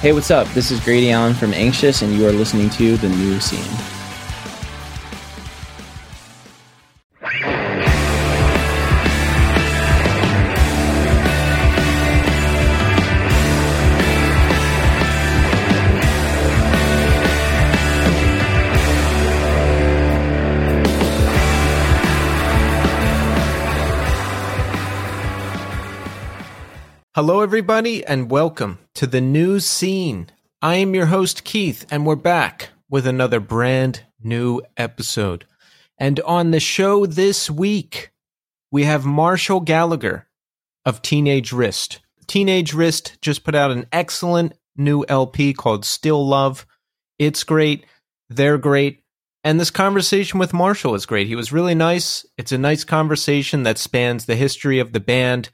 Hey, what's up? This is Grady Allen from Anxious, and you are listening to The New Scene. Hello, everybody, and welcome to the new scene. I am your host, Keith, and we're back with another brand new episode. And on the show this week, we have Marshall Gallagher of Teenage Wrist. Teenage Wrist just put out an excellent new LP called Still Love. It's great. They're great. And this conversation with Marshall is great. He was really nice. It's a nice conversation that spans the history of the band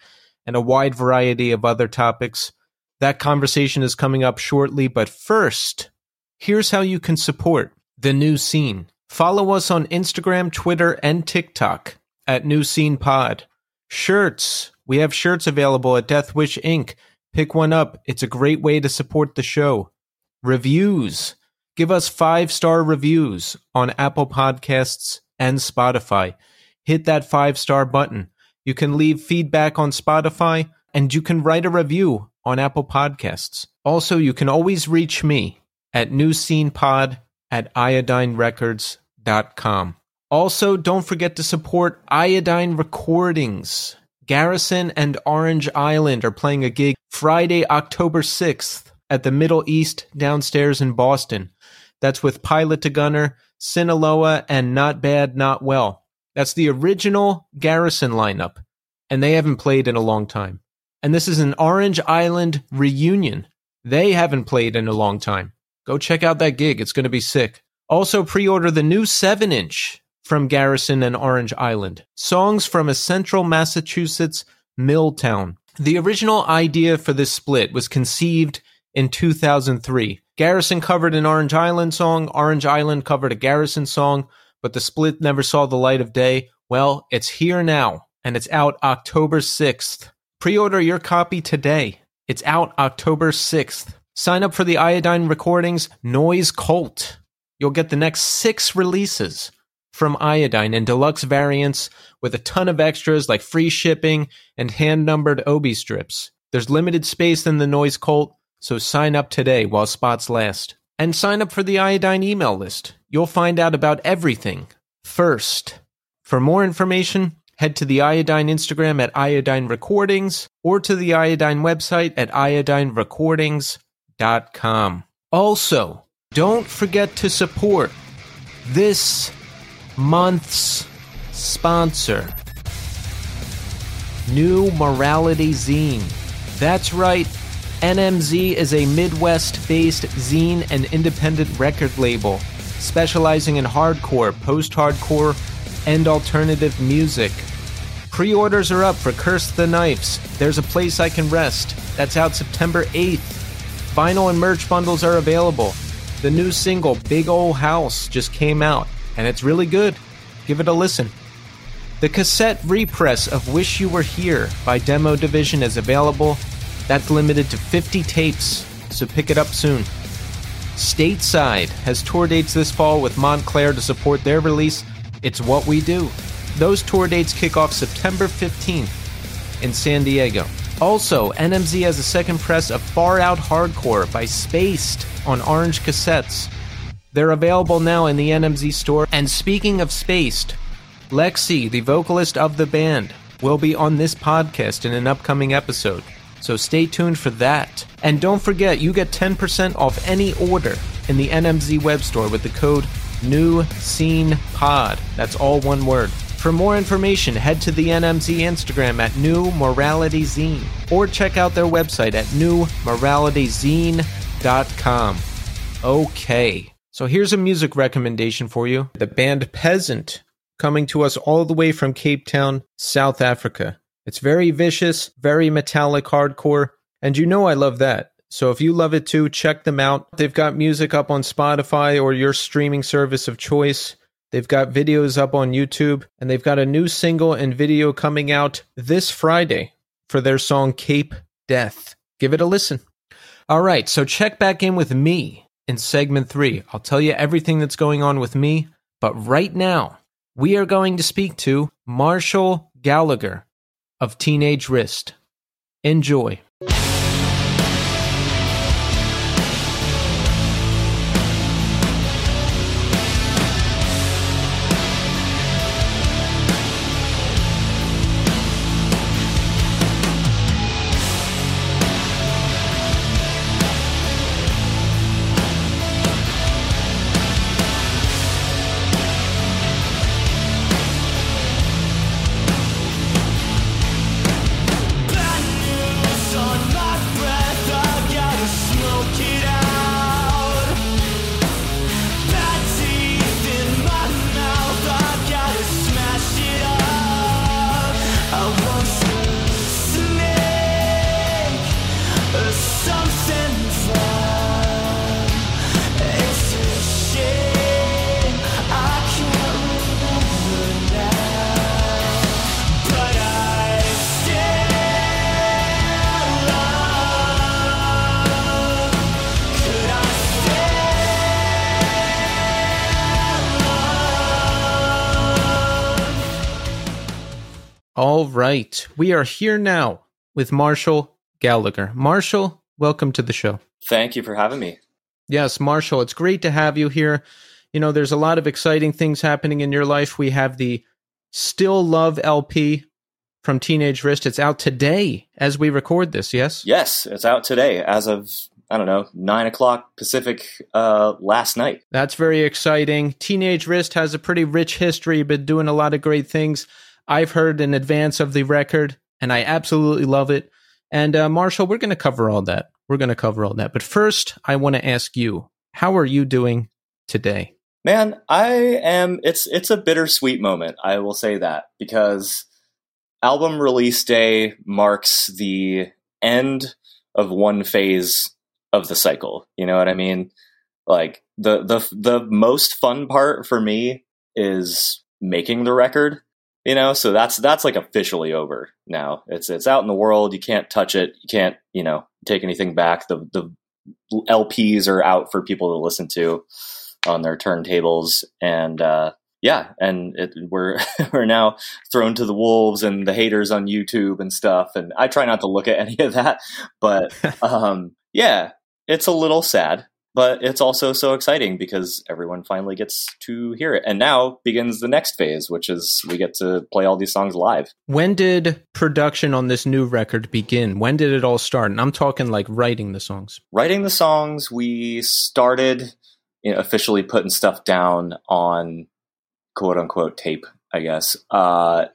and a wide variety of other topics. That conversation is coming up shortly, but first, here's how you can support the new scene. Follow us on Instagram, Twitter, and TikTok at New Scene Pod. Shirts. We have shirts available at Death Wish Inc. Pick one up. It's a great way to support the show. Reviews. Give us five star reviews on Apple Podcasts and Spotify. Hit that five star button. You can leave feedback on Spotify and you can write a review on Apple Podcasts. Also, you can always reach me at newscenepod at iodinerecords.com. Also, don't forget to support Iodine Recordings. Garrison and Orange Island are playing a gig Friday, October 6th at the Middle East downstairs in Boston. That's with Pilot to Gunner, Sinaloa, and Not Bad, Not Well. That's the original Garrison lineup, and they haven't played in a long time. And this is an Orange Island reunion. They haven't played in a long time. Go check out that gig. It's going to be sick. Also, pre order the new 7 inch from Garrison and Orange Island. Songs from a central Massachusetts mill town. The original idea for this split was conceived in 2003. Garrison covered an Orange Island song, Orange Island covered a Garrison song but the split never saw the light of day. Well, it's here now, and it's out October 6th. Pre order your copy today. It's out October 6th. Sign up for the Iodine Recordings Noise Cult. You'll get the next six releases from Iodine in deluxe variants with a ton of extras like free shipping and hand numbered Obi strips. There's limited space in the Noise Cult, so sign up today while spots last. And sign up for the Iodine email list. You'll find out about everything first. For more information, head to the Iodine Instagram at Iodine Recordings or to the Iodine website at iodinerecordings.com. Also, don't forget to support this month's sponsor, New Morality Zine. That's right, NMZ is a Midwest based zine and independent record label specializing in hardcore, post hardcore, and alternative music. Pre orders are up for Curse the Knives. There's a Place I Can Rest. That's out September 8th. Vinyl and merch bundles are available. The new single, Big Ol' House, just came out, and it's really good. Give it a listen. The cassette repress of Wish You Were Here by Demo Division is available. That's limited to 50 tapes, so pick it up soon. Stateside has tour dates this fall with Montclair to support their release. It's What We Do. Those tour dates kick off September 15th in San Diego. Also, NMZ has a second press of Far Out Hardcore by Spaced on orange cassettes. They're available now in the NMZ store. And speaking of Spaced, Lexi, the vocalist of the band, will be on this podcast in an upcoming episode. So stay tuned for that. And don't forget, you get 10% off any order in the NMZ web store with the code New Scene Pod. That's all one word. For more information, head to the NMZ Instagram at New Morality Zine or check out their website at newmoralityzine.com. Okay, so here's a music recommendation for you. The band Peasant, coming to us all the way from Cape Town, South Africa. It's very vicious, very metallic hardcore, and you know I love that. So if you love it too, check them out. They've got music up on Spotify or your streaming service of choice. They've got videos up on YouTube, and they've got a new single and video coming out this Friday for their song Cape Death. Give it a listen. All right, so check back in with me in segment three. I'll tell you everything that's going on with me, but right now, we are going to speak to Marshall Gallagher of Teenage Wrist. Enjoy. Right. We are here now with Marshall Gallagher. Marshall, welcome to the show. Thank you for having me. Yes, Marshall, it's great to have you here. You know, there's a lot of exciting things happening in your life. We have the Still Love LP from Teenage Wrist. It's out today as we record this, yes? Yes, it's out today as of, I don't know, 9 o'clock Pacific uh, last night. That's very exciting. Teenage Wrist has a pretty rich history, been doing a lot of great things. I've heard in advance of the record, and I absolutely love it. And uh, Marshall, we're going to cover all that. We're going to cover all that. But first, I want to ask you, how are you doing today? Man, I am. It's it's a bittersweet moment. I will say that because album release day marks the end of one phase of the cycle. You know what I mean? Like the the the most fun part for me is making the record you know? So that's that's like officially over now. It's it's out in the world. You can't touch it. You can't you know take anything back. The the lps are out for people to listen to on their turntables. And uh yeah. And it, we're we're now thrown to the wolves and the haters on youtube and stuff. And i try not to look at any of that. But um yeah it's a little sad but it's also so exciting because everyone finally gets to hear it. And now begins the next phase, which is we get to play all these songs live. When did production on this new record begin? When did it all start? And I'm talking like writing the songs. Writing the songs, we started you know, officially putting stuff down on quote unquote tape, I guess, uh,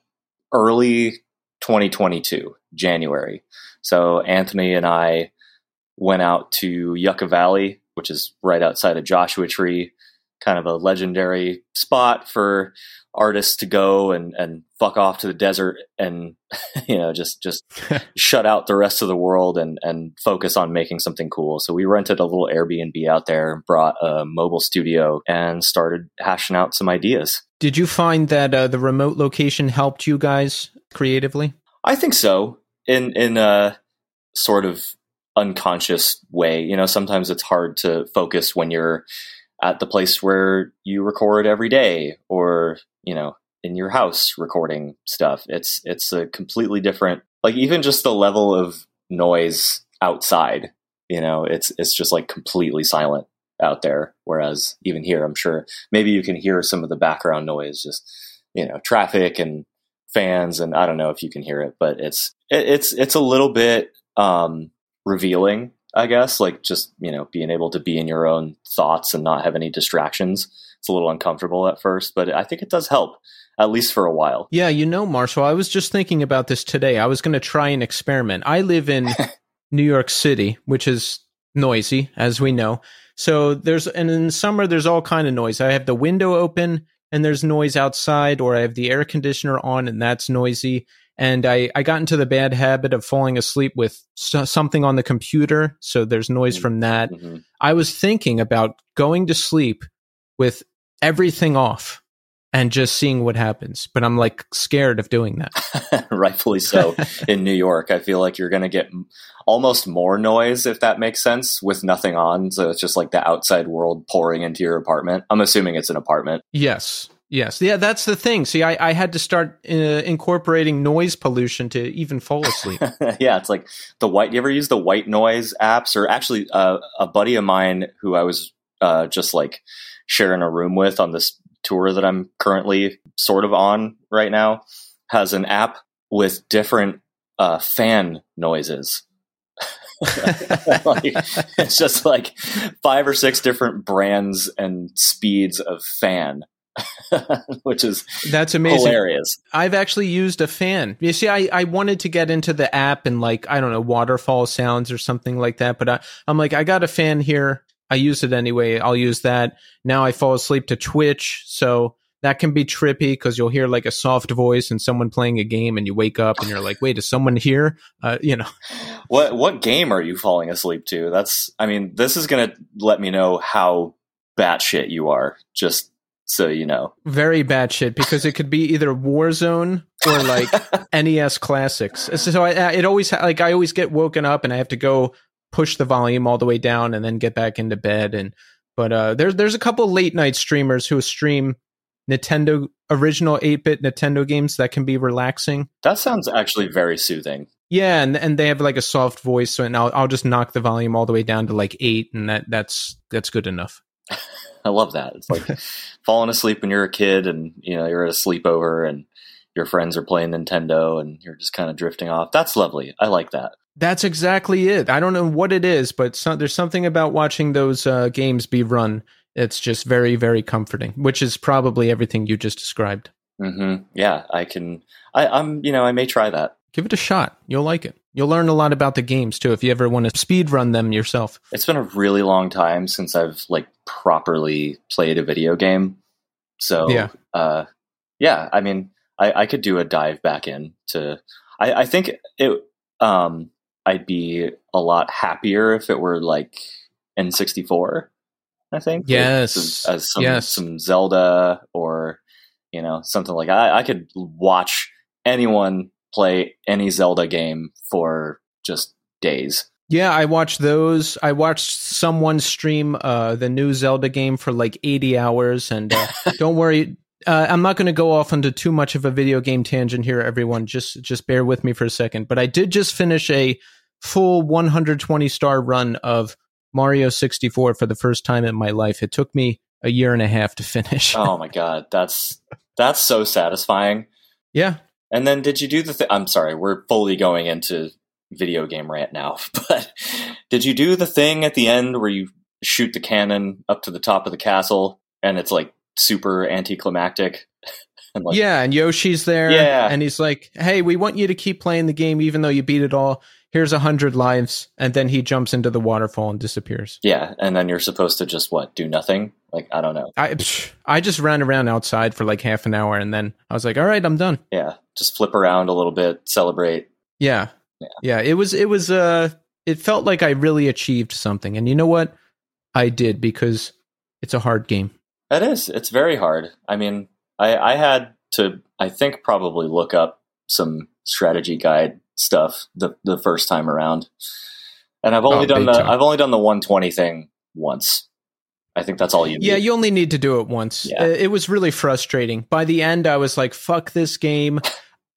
early 2022, January. So Anthony and I went out to Yucca Valley which is right outside of Joshua Tree, kind of a legendary spot for artists to go and, and fuck off to the desert and you know just just shut out the rest of the world and and focus on making something cool. So we rented a little Airbnb out there, brought a mobile studio, and started hashing out some ideas. Did you find that uh, the remote location helped you guys creatively? I think so. In in a sort of unconscious way. You know, sometimes it's hard to focus when you're at the place where you record every day or, you know, in your house recording stuff. It's it's a completely different like even just the level of noise outside, you know, it's it's just like completely silent out there whereas even here I'm sure maybe you can hear some of the background noise just, you know, traffic and fans and I don't know if you can hear it, but it's it, it's it's a little bit um revealing, I guess, like just, you know, being able to be in your own thoughts and not have any distractions. It's a little uncomfortable at first, but I think it does help at least for a while. Yeah, you know, Marshall, I was just thinking about this today. I was going to try an experiment. I live in New York City, which is noisy, as we know. So there's, and in summer, there's all kind of noise. I have the window open and there's noise outside, or I have the air conditioner on and that's noisy and I, I got into the bad habit of falling asleep with something on the computer so there's noise from that mm-hmm. i was thinking about going to sleep with everything off and just seeing what happens. But I'm like scared of doing that. Rightfully so. in New York, I feel like you're going to get almost more noise if that makes sense with nothing on. So it's just like the outside world pouring into your apartment. I'm assuming it's an apartment. Yes. Yes, yeah, that's the thing. See, I, I had to start uh, incorporating noise pollution to even fall asleep. yeah, it's like the white. You ever use the white noise apps? Or actually, uh, a buddy of mine who I was uh, just like sharing a room with on this tour that I'm currently sort of on right now has an app with different uh, fan noises. like, it's just like five or six different brands and speeds of fan which is that's amazing. Hilarious. I've actually used a fan. You see, I, I wanted to get into the app and like I don't know waterfall sounds or something like that, but I, I'm like I got a fan here. I use it anyway. I'll use that. Now I fall asleep to Twitch, so that can be trippy because you'll hear like a soft voice and someone playing a game, and you wake up and you're like, "Wait, is someone here?" Uh, you know, what what game are you falling asleep to? That's, I mean, this is gonna let me know how batshit you are. Just so you know. Very bad shit because it could be either Warzone or like NES classics. So I, it always like I always get woken up and I have to go push the volume all the way down and then get back into bed. And but uh, there's there's a couple late night streamers who stream Nintendo original 8-bit Nintendo games that can be relaxing. That sounds actually very soothing. Yeah, and and they have like a soft voice, so and I'll I'll just knock the volume all the way down to like eight, and that that's that's good enough. I love that. It's like falling asleep when you're a kid and you know you're at a sleepover and your friends are playing Nintendo and you're just kind of drifting off. That's lovely. I like that. That's exactly it. I don't know what it is, but so, there's something about watching those uh, games be run. It's just very, very comforting, which is probably everything you just described. Mm-hmm. Yeah, I can. I, I'm. You know, I may try that. Give it a shot. You'll like it. You'll learn a lot about the games too if you ever want to speed run them yourself. It's been a really long time since I've like properly played a video game. So yeah, uh, yeah. I mean, I, I could do a dive back in to. I, I think it. Um, I'd be a lot happier if it were like N64. I think yes, as, as some yes. some Zelda or you know something like I, I could watch anyone play any Zelda game for just days. Yeah, I watched those. I watched someone stream uh, the new Zelda game for like 80 hours. And uh, don't worry, uh, I'm not going to go off into too much of a video game tangent here, everyone. Just just bear with me for a second. But I did just finish a full 120 star run of Mario 64 for the first time in my life. It took me a year and a half to finish. oh my god, that's that's so satisfying. Yeah, and then did you do the thing? I'm sorry, we're fully going into video game rant now, but did you do the thing at the end where you shoot the cannon up to the top of the castle and it's like super anticlimactic? and like, yeah, and Yoshi's there. Yeah. And he's like, hey, we want you to keep playing the game even though you beat it all. Here's a hundred lives. And then he jumps into the waterfall and disappears. Yeah. And then you're supposed to just what? Do nothing? Like, I don't know. I, I just ran around outside for like half an hour and then I was like, all right, I'm done. Yeah. Just flip around a little bit, celebrate. Yeah. Yeah. Yeah. It was, it was, uh, it felt like I really achieved something. And you know what? I did because it's a hard game. It is. It's very hard. I mean, I, I had to, I think, probably look up some strategy guide stuff the the first time around, and I've only oh, done the time. I've only done the 120 thing once. I think that's all you need. Yeah, you only need to do it once. Yeah. Uh, it was really frustrating. By the end, I was like, fuck this game.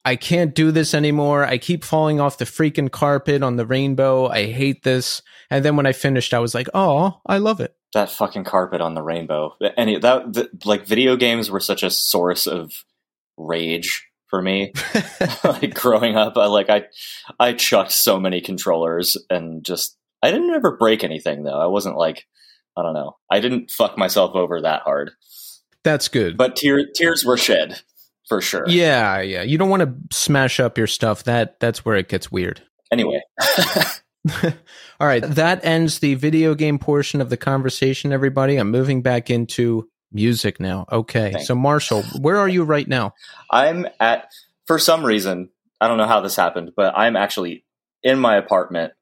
I can't do this anymore. I keep falling off the freaking carpet on the rainbow. I hate this. And then when I finished, I was like, oh, I love it. That fucking carpet on the rainbow. Any that the, like video games were such a source of rage for me. like growing up, I like I I chucked so many controllers and just I didn't ever break anything though. I wasn't like I don't know. I didn't fuck myself over that hard. That's good. But tear, tears were shed for sure. Yeah, yeah. You don't want to smash up your stuff. That that's where it gets weird. Anyway. All right, that ends the video game portion of the conversation everybody. I'm moving back into music now. Okay. Thanks. So Marshall, where are you right now? I'm at for some reason, I don't know how this happened, but I'm actually in my apartment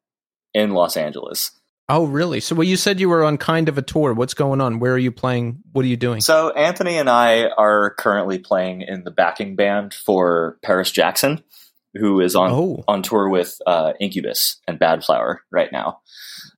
in Los Angeles. Oh, really? So, well, you said you were on kind of a tour. What's going on? Where are you playing? What are you doing? So Anthony and I are currently playing in the backing band for Paris Jackson, who is on Oh. on tour with uh, Incubus and Badflower right now.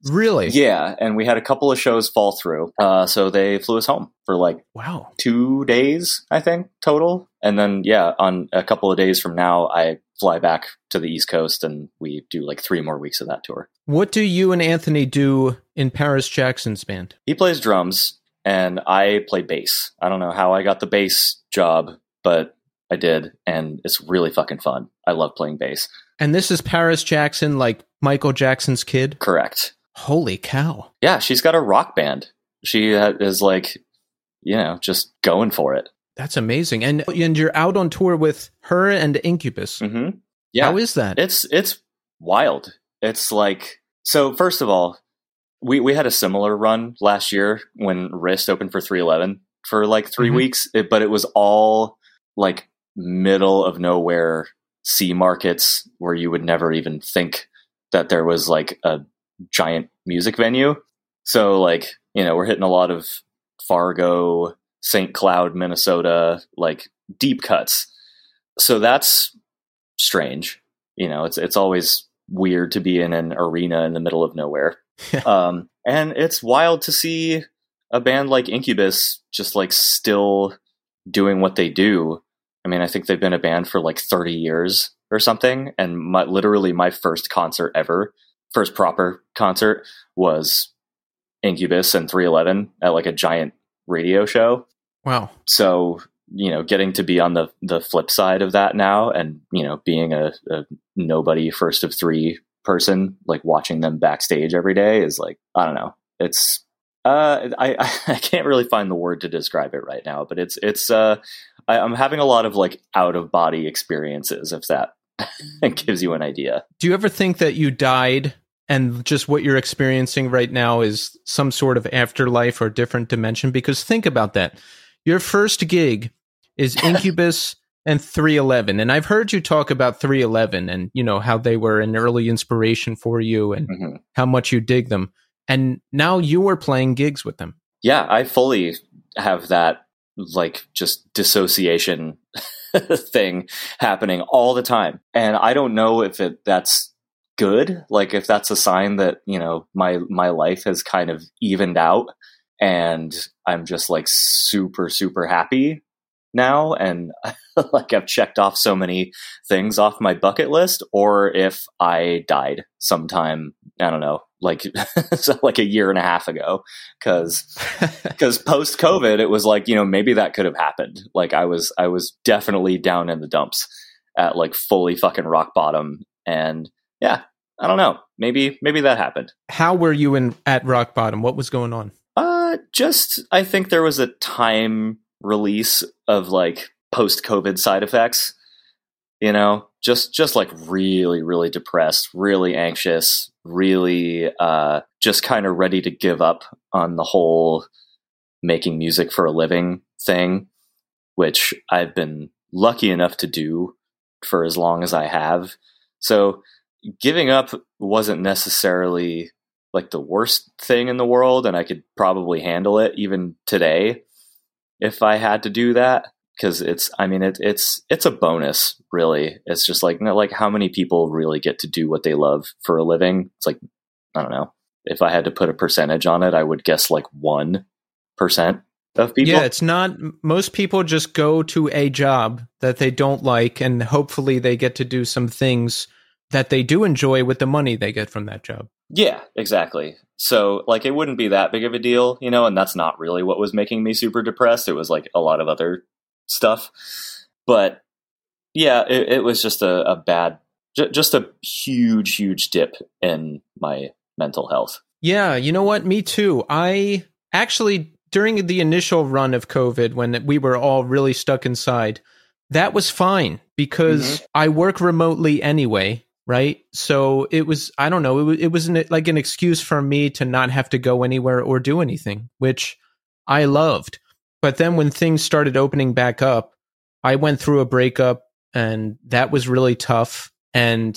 Really? Yeah, and we had a couple of shows fall through, uh, so they flew us home for like Wow. two days, I think, total. And then, yeah, on a couple of days from now, I fly back to the East Coast and we do like three more weeks of that tour. What do you and Anthony do in Paris Jackson's band? He plays drums and I play bass. I don't know how I got the bass job, but I did. And it's really fucking fun. I love playing bass. And this is Paris Jackson, like Michael Jackson's kid? Correct. Holy cow. Yeah, she's got a rock band. She is like, you know, just going for it. That's amazing. And and you're out on tour with her and Incubus. hmm Yeah. How is that? It's it's wild. It's like so. First of all, we we had a similar run last year when Wrist opened for 311 for like 3 Mhm. weeks, it, but it was all like middle of nowhere C markets where you would never even think that there was like a giant music venue. So like you know we're hitting a lot of Fargo, St. Cloud, Minnesota, like deep cuts. So that's strange. You know, it's it's always weird to be in an arena in the middle of nowhere. um, and it's wild to see a band like Incubus just like still doing what they do. I mean, I think they've been a band for like 30 years or something. And my, literally my first concert ever, first proper concert was Incubus and 311 at like a giant radio show wow. so you know getting to be on the the flip side of that now and you know being a, a nobody first of three person like watching them backstage every day is like i don't know it's uh i i can't really find the word to describe it right now but it's it's uh I, i'm having a lot of like out of body experiences if that gives you an idea Do you ever think that you died and just what you're experiencing right now is some sort of afterlife or different dimension? Because think about that. Your first gig is Incubus and 311. And I've heard you talk about 311 and, you know, how they were an early inspiration for you and Mhm. how much you dig them. And now you are playing gigs with them. yeah i fully have that like just dissociation thing happening all the time. And i don't know if it that's good like if that's a sign that you know my my life has kind of evened out and i'm just like super super happy now and like i've checked off so many things off my bucket list or if i died sometime i don't know like so like a year and a half ago because because post covid it was like you know maybe that could have happened. Like i was i was definitely down in the dumps at like fully fucking rock bottom. And yeah i don't know. Maybe maybe that happened. How were you in at rock bottom? What was going on? uh just i think there was a time release of like post covid side effects you know just just like really really depressed really anxious really uh just kind of ready to give up on the whole making music for a living thing which i've been lucky enough to do for as long as i have. So giving up wasn't necessarily like the worst thing in the world and i could probably handle it even today if i had to do that because it's i mean it, it's it's a bonus really it's just like like how many people really get to do what they love for a living it's like i don't know if i had to put a percentage on it i would guess like 1% of people Yeah, it's not. Most people just go to a job that they don't like, and hopefully they get to do some things that they do enjoy with the money they get from that job. Yeah, exactly. So, like, it wouldn't be that big of a deal, you know, and that's not really what was making me super depressed. It was like a lot of other stuff. But yeah, it, it was just a, a bad, j- just a huge, huge dip in my mental health. Yeah, you know what? Me too. I actually, during the initial run of COVID, when we were all really stuck inside, that was fine because mm-hmm. I work remotely anyway, right? So it was, I don't know, it was, it was an, like an excuse for me to not have to go anywhere or do anything, which I loved. But then when things started opening back up, I went through a breakup and that was really tough. And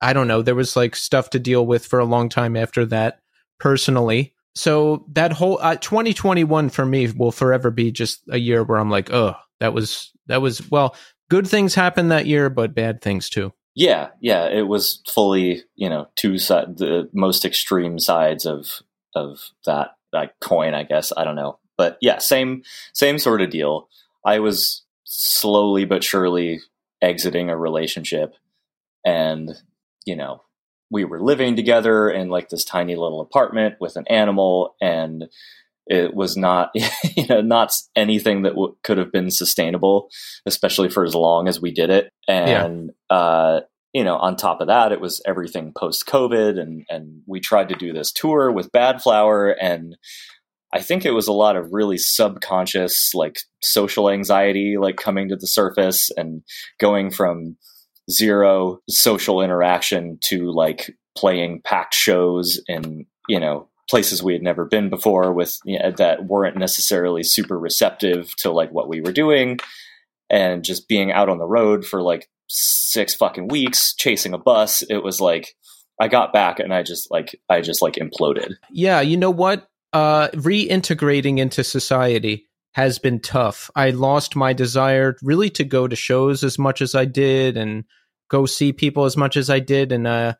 I don't know, there was like stuff to deal with for a long time after that personally. So that whole uh, 2021 for me will forever be just a year where I'm like, oh, that was that was well, good things happened that year, but bad things too. Yeah, yeah, it was fully, you know, two side the most extreme sides of of that that coin, I guess. I don't know. But yeah, same same sort of deal. I was slowly but surely exiting a relationship and, you know, we were living together in like this tiny little apartment with an animal and it was not you know not anything that w- could have been sustainable especially for as long as we did it and yeah. uh, you know on top of that it was everything post covid and and we tried to do this tour with badflower and i think it was a lot of really subconscious like social anxiety like coming to the surface and going from zero social interaction to like playing packed shows in you know places we had never been before with you know, that weren't necessarily super receptive to like what we were doing. And just being out on the road for like six fucking weeks chasing a bus it was like i got back and i just like i just like imploded. Yeah you know what uh reintegrating into society has been tough i lost my desire really to go to shows as much as i did and go see people as much as i did and uh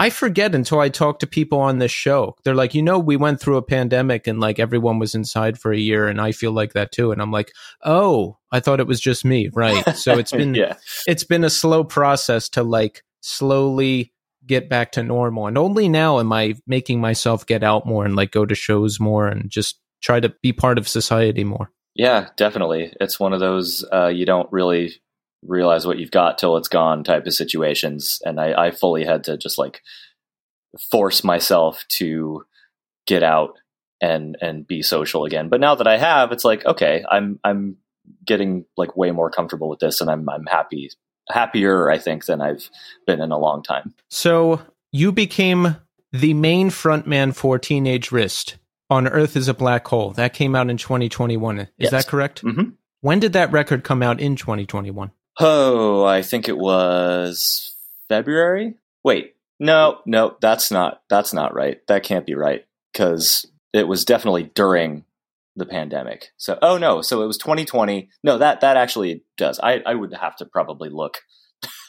I forget until I talk to people on this show. They're like, you know, we went through a pandemic and like everyone was inside for a year, and I feel like that too. And I'm like, oh, I thought it was just me, right? So it's been yeah. it's been a slow process to like slowly get back to normal. And only now am I making myself get out more and like go to shows more and just try to be part of society more. Yeah, definitely. It's one of those uh, you don't really realize what you've got till it's gone type of situations. And I, I fully had to just like force myself to get out and and be social again. But now that I have, it's like okay, I'm I'm getting like way more comfortable with this, and I'm I'm happy happier I think than I've been in a long time. So you became the main frontman for Teenage Wrist on Earth is a Black Hole. That came out in 2021. Is yes. that correct? Mm-hmm. When did that record come out in 2021? Oh, I think it was February. Wait, no, no, that's not that's not right. That can't be right because it was definitely during the pandemic. So, oh no, so it was 2020. No, that that actually does. I I would have to probably look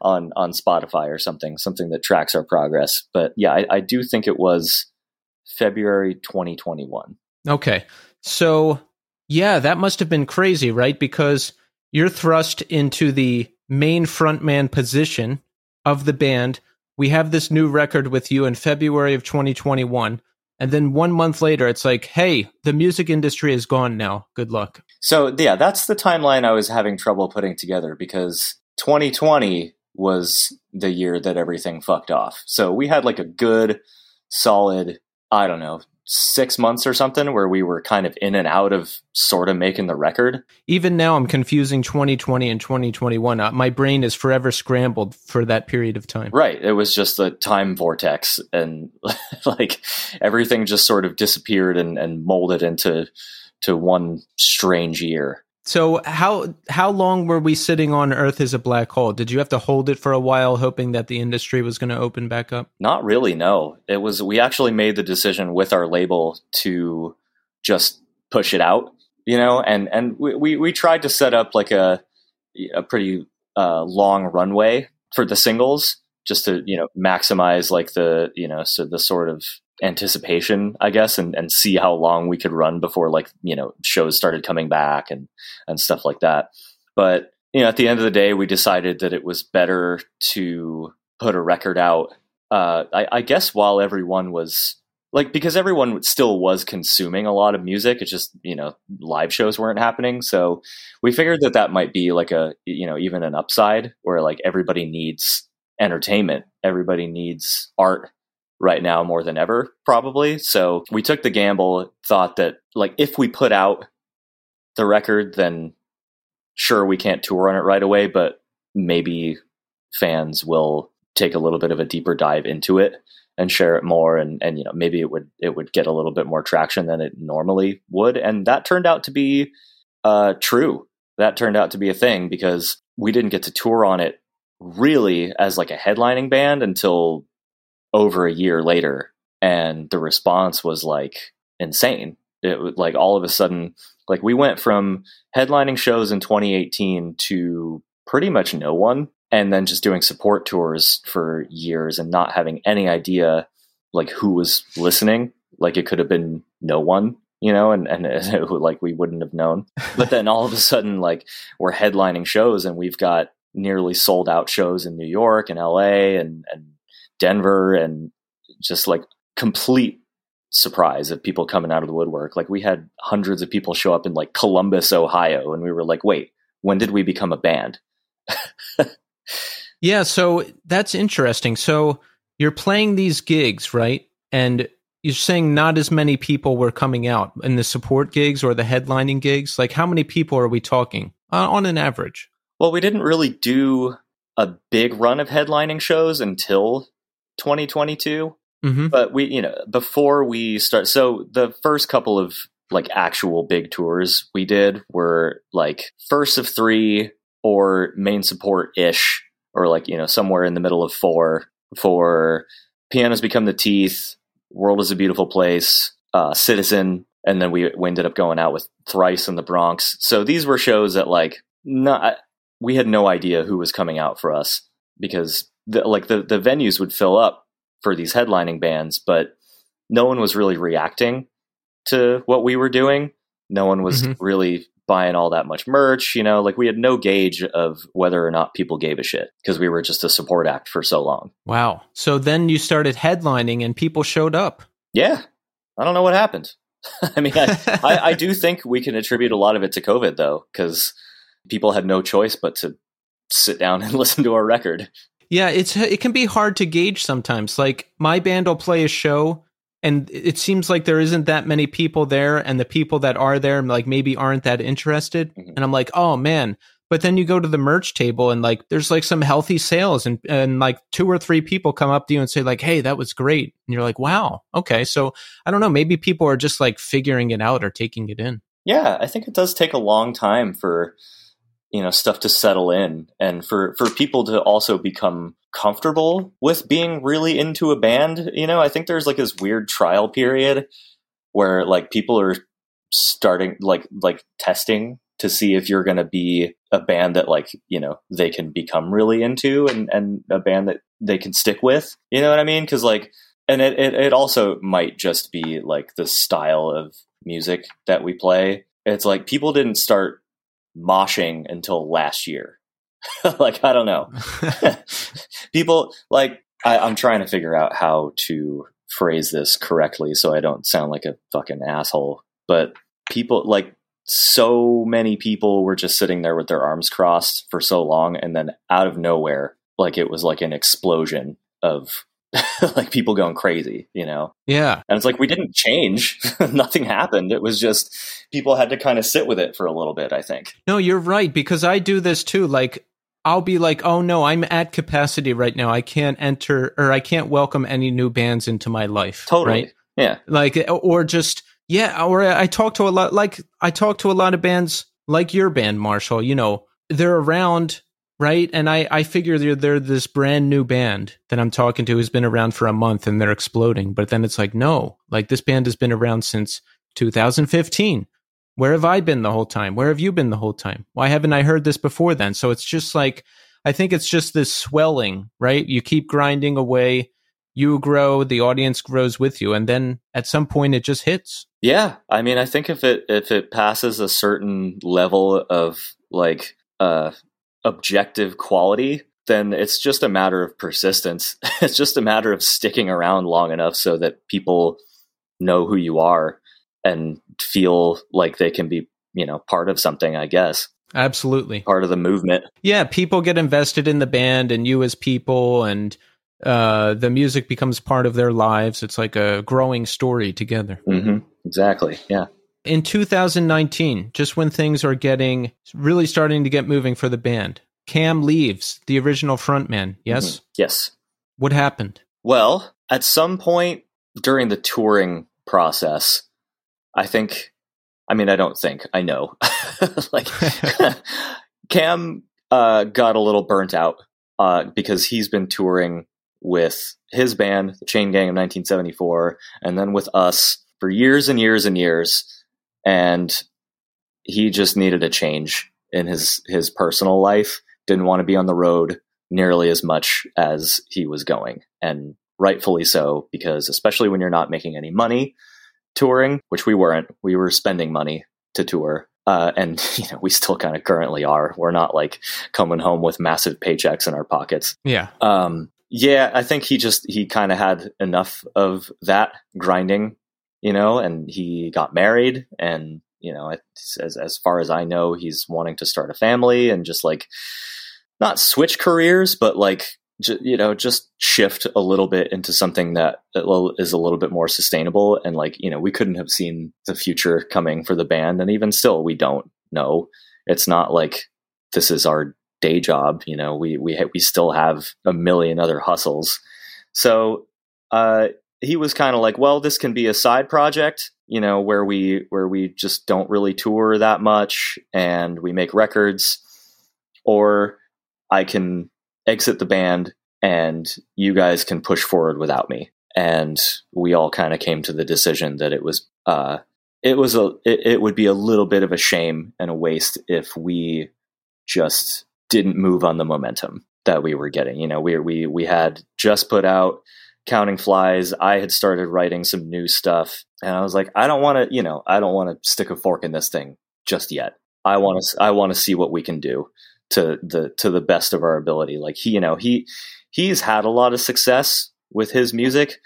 on on Spotify or something, something that tracks our progress. But yeah, I, I do think it was February 2021. Okay, so yeah, that must have been crazy, right? Because you're thrust into the main frontman position of the band. We have this new record with you in February of 2021. And then one month later, it's like, hey, the music industry is gone now. Good luck. So, yeah, that's the timeline I was having trouble putting together because 2020 was the year that everything fucked off. So, we had like a good, solid, I don't know, six months or something where we were kind of in and out of sort of making the record. Even now, I'm confusing 2020 and 2021. Uh, my brain is forever scrambled for that period of time. Right. It was just a time vortex, and like everything just sort of disappeared and, and molded into to one strange year. So how how long were we sitting on Earth is a black hole? Did you have to hold it for a while, hoping that the industry was going to open back up? Not really. No, it was. We actually made the decision with our label to just push it out, you know, and and we we, we tried to set up like a a pretty uh, long runway for the singles, just to you know maximize like the you know so the sort of anticipation, I guess, and, and see how long we could run before like, you know, shows started coming back and, and stuff like that. But, you know, at the end of the day, we decided that it was better to put a record out. Uh, I, I guess while everyone was like, because everyone still was consuming a lot of music, it's just, you know, live shows weren't happening. So we figured that that might be like a, you know, even an upside where like everybody needs entertainment. Everybody needs art right now more than ever, probably. So we took the gamble, thought that like if we put out the record, then sure we can't tour on it right away, but maybe fans will take a little bit of a deeper dive into it and share it more and and you know maybe it would it would get a little bit more traction than it normally would and that turned out to be uh true that turned out to be a thing because we didn't get to tour on it really as like a headlining band until over a year later and the response was like insane. It was like all of a sudden, like we went from headlining shows in 2018 to pretty much no one, and then just doing support tours for years and not having any idea like who was listening. Like it could have been no one, you know, and and it, like we wouldn't have known. But then all of a sudden, like we're headlining shows, and we've got nearly sold out shows in New York and L.A. and and Denver, and just like complete surprise of people coming out of the woodwork. Like we had hundreds of people show up in like Columbus, Ohio, and we were like, wait, when did we become a band? yeah, so that's interesting. So you're playing these gigs, right? And you're saying not as many people were coming out in the support gigs or the headlining gigs. Like, how many people are we talking uh, on an average? Well, we didn't really do a big run of headlining shows until 2022. Mm-hmm. But we, you know, before we start, so the first couple of like actual big tours we did were like first of three or main support ish, or like, you know, somewhere in the middle of four for Pianos Become the Teeth, World is a Beautiful Place, uh, Citizen, and then we, we ended up going out with Thrice in the Bronx. So these were shows that like not we had no idea who was coming out for us because the, like the the venues would fill up for these headlining bands, but no one was really reacting to what we were doing. No one was mm-hmm. really buying all that much merch, you know, like we had no gauge of whether or not people gave a shit because we were just a support act for so long. Wow. So then you started headlining and people showed up. Yeah. I don't know what happened. I mean, I, I, I, do think we can attribute a lot of it to COVID though, because people had no choice but to sit down and listen to our record. Yeah, it's it can be hard to gauge sometimes. Like my band will play a show and it seems like there isn't that many people there and the people that are there like maybe aren't that interested. Mm-hmm. and i'm like oh man. But then you go to the merch table and like there's like some healthy sales and and like two or three people come up to you and say like hey that was great. And you're like wow okay. So i don't know maybe people are just like figuring it out or taking it in. Yeah i think it does take a long time for you know stuff to settle in and for for people to also become comfortable with being really into a band you know i think there's like this weird trial period where like people are starting like like testing to see if you're going to be a band that like you know they can become really into and and a band that they can stick with you know what i mean? Because like and it, it it also might just be like the style of music that we play. It's like people didn't start moshing until last year. like I don't know. People like I, I'm trying to figure out how to phrase this correctly so I don't sound like a fucking asshole. But people like so many people were just sitting there with their arms crossed for so long and then out of nowhere like it was like an explosion of like people going crazy, you know? Yeah. And it's like we didn't change. Nothing happened. It was just people had to kind of sit with it for a little bit, I think. No, you're right. Because I do this too. Like, I'll be like, oh no, I'm at capacity right now. I can't enter or I can't welcome any new bands into my life. Totally. Right? Yeah. Like, eh, or just, yeah. Or I talk to a lot, like, I talk to a lot of bands like your band, Marshall. You know, they're around right? And I, I figure they're, they're this brand new band that I'm talking to who's been around for a month and they're exploding. But then it's like, no, like this band has been around since 2015. Where have I been the whole time? Where have you been the whole time? Why haven't I heard this before then? So it's just like, I think it's just this swelling, right? You keep grinding away, you grow, the audience grows with you, and then at some point it just hits. Yeah, I mean, I think if it if it passes a certain level of like uh objective quality, then it's just a matter of persistence. it's just a matter of sticking around long enough so that people know who you are and feel like they can be, you know, part of something, I guess. Absolutely. Part of the movement. Yeah, people get invested in the band and you as people and uh, the music becomes part of their lives. It's like a growing story together. Mm-hmm. Exactly. Yeah in 2019, just when things are getting really starting to get moving for the band, Kam leaves, the original frontman. Yes? Mm-hmm. Yes. What happened? Well, at some point during the touring process, I think, I mean, I don't think, I know, like, Kam uh, got a little burnt out uh, because he's been touring with his band, the Chain Gang of 1974, and then with us for years and years and years. And he just needed a change in his his personal life. Didn't want to be on the road nearly as much as he was going, and rightfully so, because especially when you're not making any money touring, which we weren't, we were spending money to tour. Uh, and you know we still kind of currently are. We're not like coming home with massive paychecks in our pockets. Yeah. Um, yeah, I think he just he kind of had enough of that grinding, you know, and he got married and you know, as as far as I know, he's wanting to start a family and just like not switch careers, but like you know, just shift a little bit into something that is a little bit more sustainable. And like you know, we couldn't have seen the future coming for the band, and even still, we don't know. It's not like this is our day job. You know, we we ha- we still have a million other hustles. So uh, he was kind of like, well, this can be a side project, you know, where we where we just don't really tour that much and we make records, or I can exit the band and you guys can push forward without me. And we all kind of came to the decision that it was uh, it was a it, it would be a little bit of a shame and a waste if we just didn't move on the momentum that we were getting. You know, we we we had just put out counting flies. I had started writing some new stuff, and I was like, I don't want to, you know, I don't want to stick a fork in this thing just yet. I mm-hmm. want to I want to see what we can do to the to the best of our ability. Like he, you know, he he's had a lot of success with his music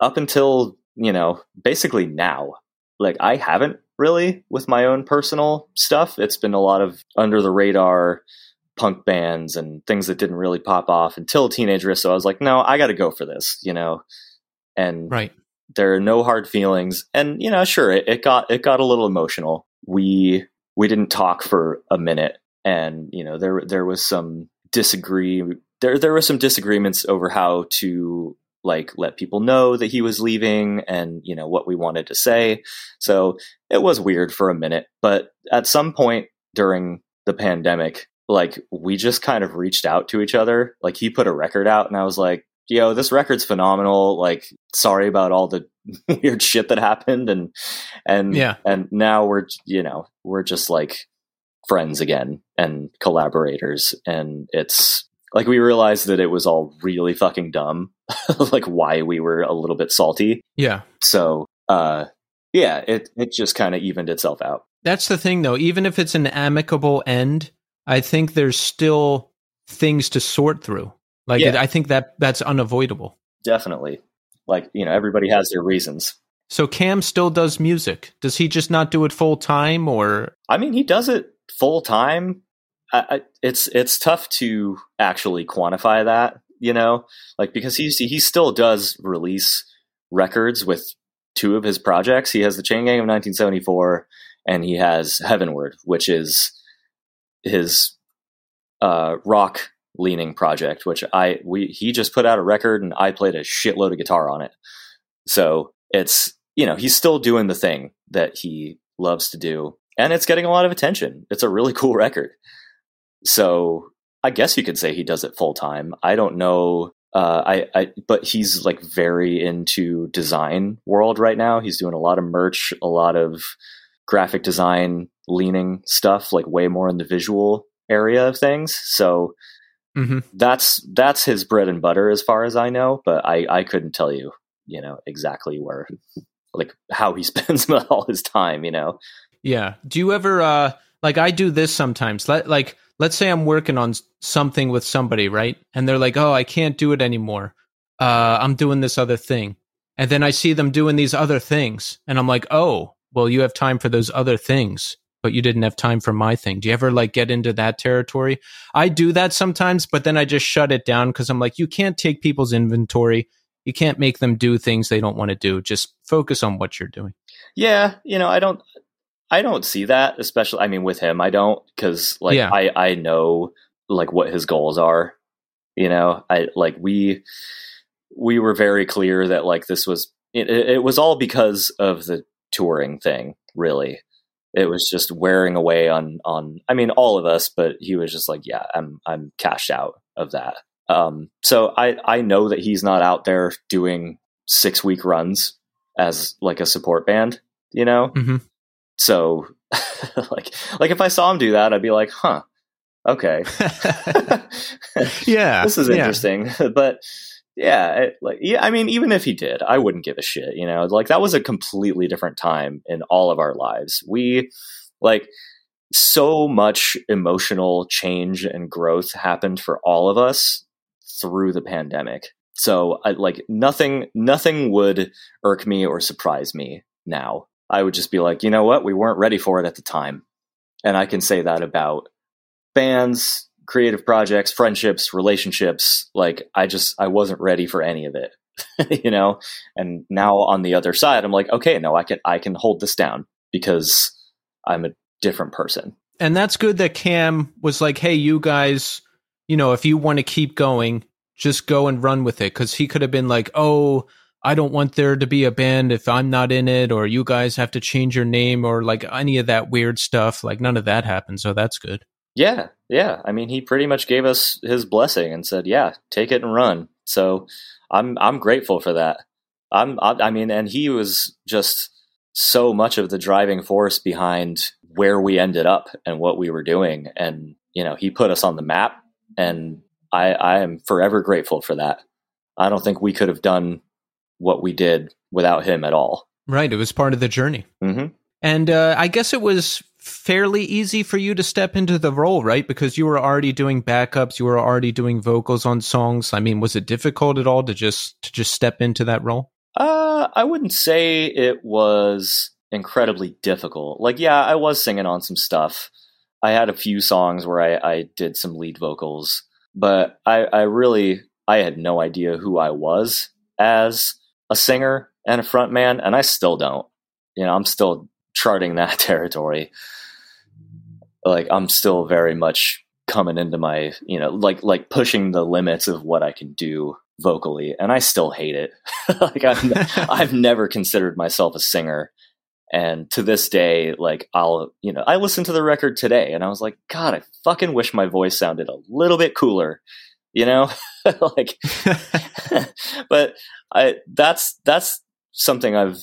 up until you know basically now. Like I haven't really with my own personal stuff. It's been a lot of under the radar punk bands and things that didn't really pop off until Teenage Wrist. So I was like, no, I got to go for this, you know. And right, there are no hard feelings. And you know, sure, it, it got it got a little emotional. We we didn't talk for a minute, and you know, there there was some disagree. There there were some disagreements over how to like let people know that he was leaving and you know what we wanted to say so it was weird for a minute but at some point during the pandemic like we just kind of reached out to each other. Like he put a record out and I was like, yo, this record's phenomenal. Like, sorry about all the weird shit that happened. And, and, yeah. And now we're, you know, we're just like friends again and collaborators. And it's like we realized that it was all really fucking dumb. like why we were a little bit salty. Yeah. So, uh, yeah, it, it just kind of evened itself out. That's the thing though. Even if it's an amicable end, I think there's still things to sort through. Like yeah. it, I think that that's unavoidable. Definitely. Like, you know, everybody has their reasons. So Kam still does music. Does he just not do it full time or I mean, he does it full time. it's it's tough to actually quantify that, you know? Like because he he still does release records with two of his projects. He has the Chain Gang of 1974 and he has Heavenward, which is his uh, rock leaning project, which I we he just put out a record and I played a shitload of guitar on it. So it's you know he's still doing the thing that he loves to do, and it's getting a lot of attention. It's a really cool record. So I guess you could say he does it full time. I don't know. Uh, I, I, but he's like very into design world right now. He's doing a lot of merch, a lot of graphic design leaning stuff, like way more in the visual area of things. So mm-hmm. that's that's his bread and butter as far as I know. But I I couldn't tell you, you know, exactly where like how he spends all his time. You know. Yeah. Do you ever uh like I do this sometimes? Let like let's say I'm working on something with somebody, right? And they're like, "Oh, I can't do it anymore. Uh, I'm doing this other thing." And then I see them doing these other things, and I'm like, "Oh, well, you have time for those other things." but you didn't have time for my thing. Do you ever like get into that territory? I do that sometimes, but then I just shut it down because I'm like, you can't take people's inventory. You can't make them do things they don't want to do. Just focus on what you're doing. Yeah, you know, I don't I don't see that, especially I mean with him, I don't cuz like yeah. I I know like what his goals are. You know, I like we we were very clear that like this was it, it was all because of the touring thing, really it was just wearing away on on I mean all of us, but he was just like, yeah, I'm I'm cashed out of that. Um, so I I know that he's not out there doing six week runs as like a support band, you know. Mm-hmm. So like like if I saw him do that, I'd be like, huh, okay, yeah, this is yeah. interesting. but yeah, like yeah, I mean, even if he did, I wouldn't give a shit. You know, like that was a completely different time in all of our lives. We like so much emotional change and growth happened for all of us through the pandemic. So I like nothing nothing would irk me or surprise me now. I would just be like, you know what? We weren't ready for it at the time. And I can say that about bands, creative projects, friendships, relationships. Like I just I wasn't ready for any of it. you know? And now on the other side, I'm like, okay, no, I can I can hold this down because I'm a different person. and that's good that Kam was like, "Hey, you guys, you know, if you want to keep going, just go and run with it." Because he could have been like, "Oh, I don't want there to be a band if I'm not in it, or you guys have to change your name, or like any of that weird stuff." Like none of that happened, so that's good. Yeah, yeah. I mean, he pretty much gave us his blessing and said, "Yeah, take it and run." So I'm I'm grateful for that. I'm I, I mean, and he was just so much of the driving force behind where we ended up and what we were doing, and you know, he put us on the map, and I I am forever grateful for that. I don't think we could have done what we did without him at all. Right, it was part of the journey. hmm And uh, I guess it was fairly easy for you to step into the role, right? Because you were already doing backups, you were already doing vocals on songs. I mean, was it difficult at all to just to just step into that role? Uh, I wouldn't say it was incredibly difficult. Like, yeah, I was singing on some stuff. I had a few songs where I, I did some lead vocals, but I, I really I had no idea who I was as a singer and a frontman, and I still don't. You know, I'm still charting that territory. Like, I'm still very much coming into my, you know, like like pushing the limits of what I can do vocally, and I still hate it. like I've, I've never considered myself a singer, and to this day, like I'll, you know, I listened to the record today, and I was like, God, I fucking wish my voice sounded a little bit cooler, you know, like. but I that's that's something I've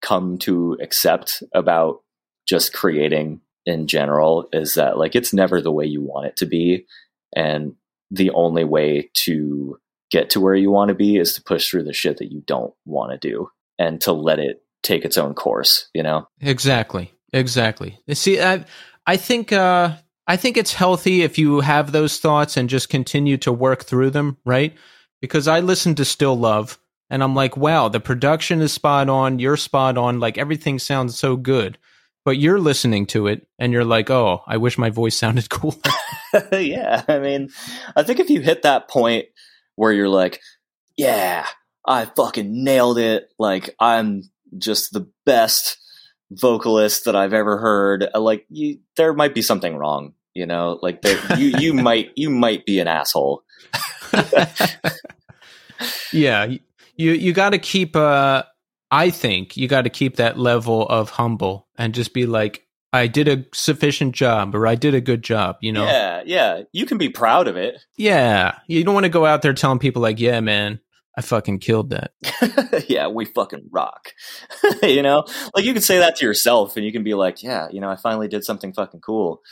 come to accept about just creating in general is that like it's never the way you want it to be and the only way to get to where you want to be is to push through the shit that you don't want to do and to let it take its own course you know Exactly. Exactly. See, I, I think, uh, I think it's healthy if you have those thoughts and just continue to work through them, right? Because I listen to Still Love and I'm like, wow, the production is spot on. You're spot on. Like everything sounds so good. But you're listening to it and you're like, oh, I wish my voice sounded cool. yeah i mean i think if you hit that point where you're like yeah i fucking nailed it like i'm just the best vocalist that i've ever heard uh, like you there might be something wrong you know like there, you you might you might be an asshole yeah. You, you got to keep, uh, I think you got to keep that level of humble and just be like, I did a sufficient job or I did a good job, you know? yeah yeah you can be proud of it Yeah. You don't want to go out there telling people like, yeah, man, I fucking killed that. yeah, we fucking rock. you know, like you can say that to yourself, and you can be like, yeah, you know, I finally did something fucking cool.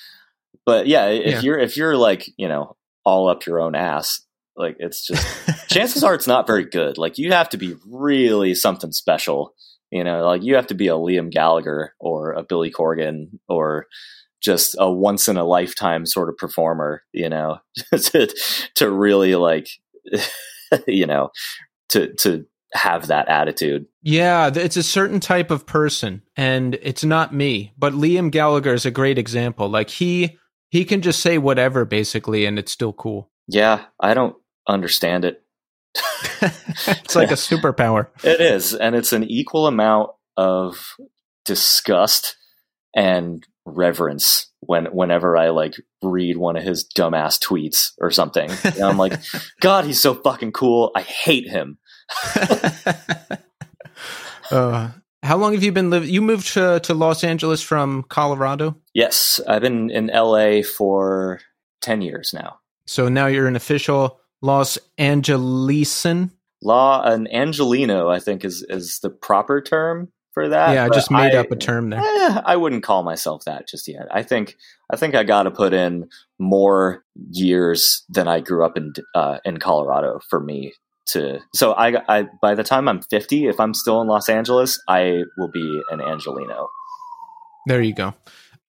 But yeah, if Yeah. you're if you're like, you know, all up your own ass, like it's just chances are it's not very good. Like you have to be really something special. You know, like you have to be a Liam Gallagher or a Billy Corgan or just a once in a lifetime sort of performer, you know, to to really like you know, to to have that attitude. yeah. It's a certain type of person and it's not me, but Liam Gallagher is a great example. Like he, he can just say whatever basically and it's still cool. Yeah, I don't understand it. it's like a superpower. It is, and it's an equal amount of disgust and reverence when whenever I like read one of his dumbass tweets or something. And I'm like, God, he's so fucking cool. I hate him. uh, how long have you been living? You moved to, to Los Angeles from Colorado? Yes, I've been in LA for ten years now. So now you're an official Los Angelesen. Law an Angelino, I think is is the proper term for that. yeah, I just made I- up a term there. Eh, I wouldn't call myself that just yet. I think I think I got to put in more years than I grew up in uh, in Colorado for me to. So I, I by the time I'm 50, if I'm still in Los Angeles, I will be an Angelino. There you go.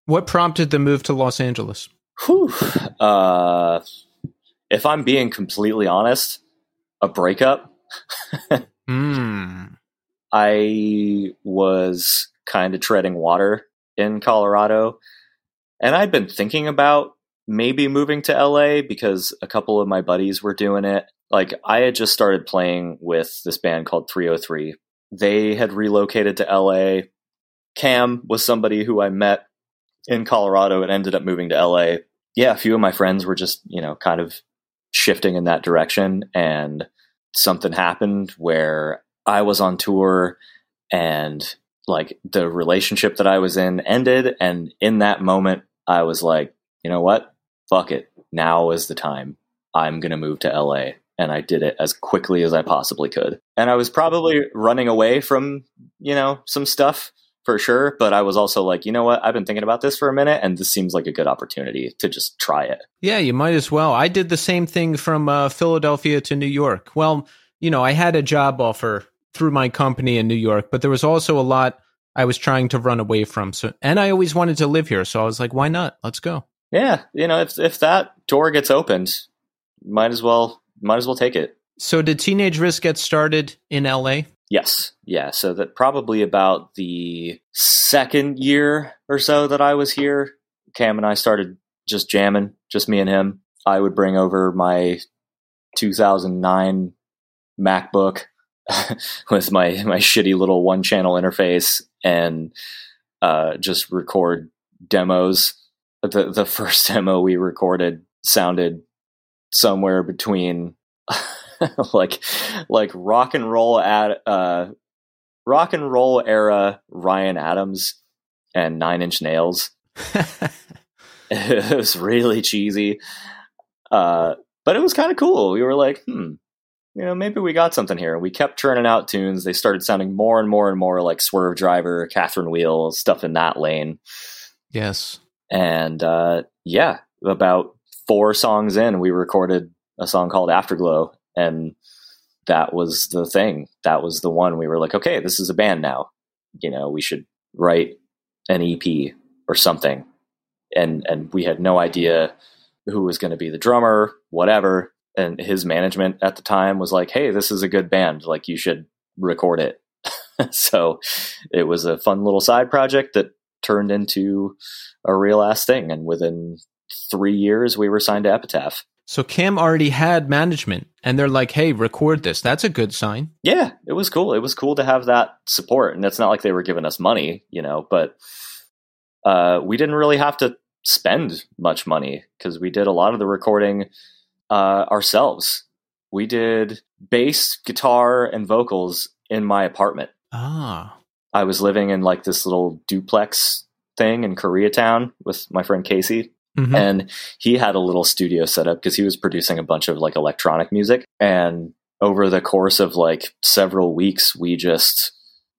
What prompted the move to Los Angeles? Whew. Uh, if I'm being completely honest, a breakup. Hmm. I was kind of treading water in Colorado, and I'd been thinking about maybe moving to LA because a couple of my buddies were doing it. Like, I had just started playing with this band called 303. They had relocated to LA. Kam was somebody who I met in Colorado and ended up moving to LA. Yeah, a few of my friends were just, you know, kind of shifting in that direction. And something happened where I was on tour and like the relationship that I was in ended. And in that moment, I was like, you know what? Fuck it. Now is the time. I'm going to move to LA. And I did it as quickly as I possibly could. And I was probably running away from, you know, some stuff for sure. But I was also like, you know what? I've been thinking about this for a minute and this seems like a good opportunity to just try it. Yeah, you might as well. I did the same thing from uh, Philadelphia to New York. Well, you know, I had a job offer through my company in New York, but there was also a lot I was trying to run away from. So, and I always wanted to live here, so I was like, why not? Let's go. Yeah. You know, if, if that door gets opened, might as well, might as well take it. So, did Teenage Wrist get started in LA? Yes. Yeah. So that probably about the second year or so that I was here, Kam and I started just jamming, just me and him. I would bring over my 2009 MacBook with my, my shitty little one channel interface and uh, just record demos. The, the first demo we recorded sounded somewhere between like like rock and roll at uh rock and roll era Ryan Adams and Nine Inch Nails. it was really cheesy. Uh but it was kind of cool. We were like, hmm, you know, maybe we got something here. We kept churning out tunes. They started sounding more and more and more like Swervedriver, Catherine Wheel, stuff in that lane. yes. And uh yeah, about four songs in, we recorded a song called Afterglow and that was the thing. That was the one we were like, okay, this is a band now. You know, we should write an EP or something. And and we had no idea who was going to be the drummer, whatever. And his management at the time was like, "Hey, this is a good band. Like you should record it." so it was a fun little side project that turned into a real ass thing. And within three years, we were signed to Epitaph. So, Kam already had management, and they're like, hey, record this. That's a good sign. yeah, it was cool. It was cool to have that support, and it's not like they were giving us money, you know, but uh, we didn't really have to spend much money because we did a lot of the recording uh, ourselves. We did bass, guitar, and vocals in my apartment. Ah. I was living in like this little duplex thing in Koreatown with my friend Casey, Mhm. and he had a little studio set up because he was producing a bunch of like electronic music. And over the course of like several weeks we just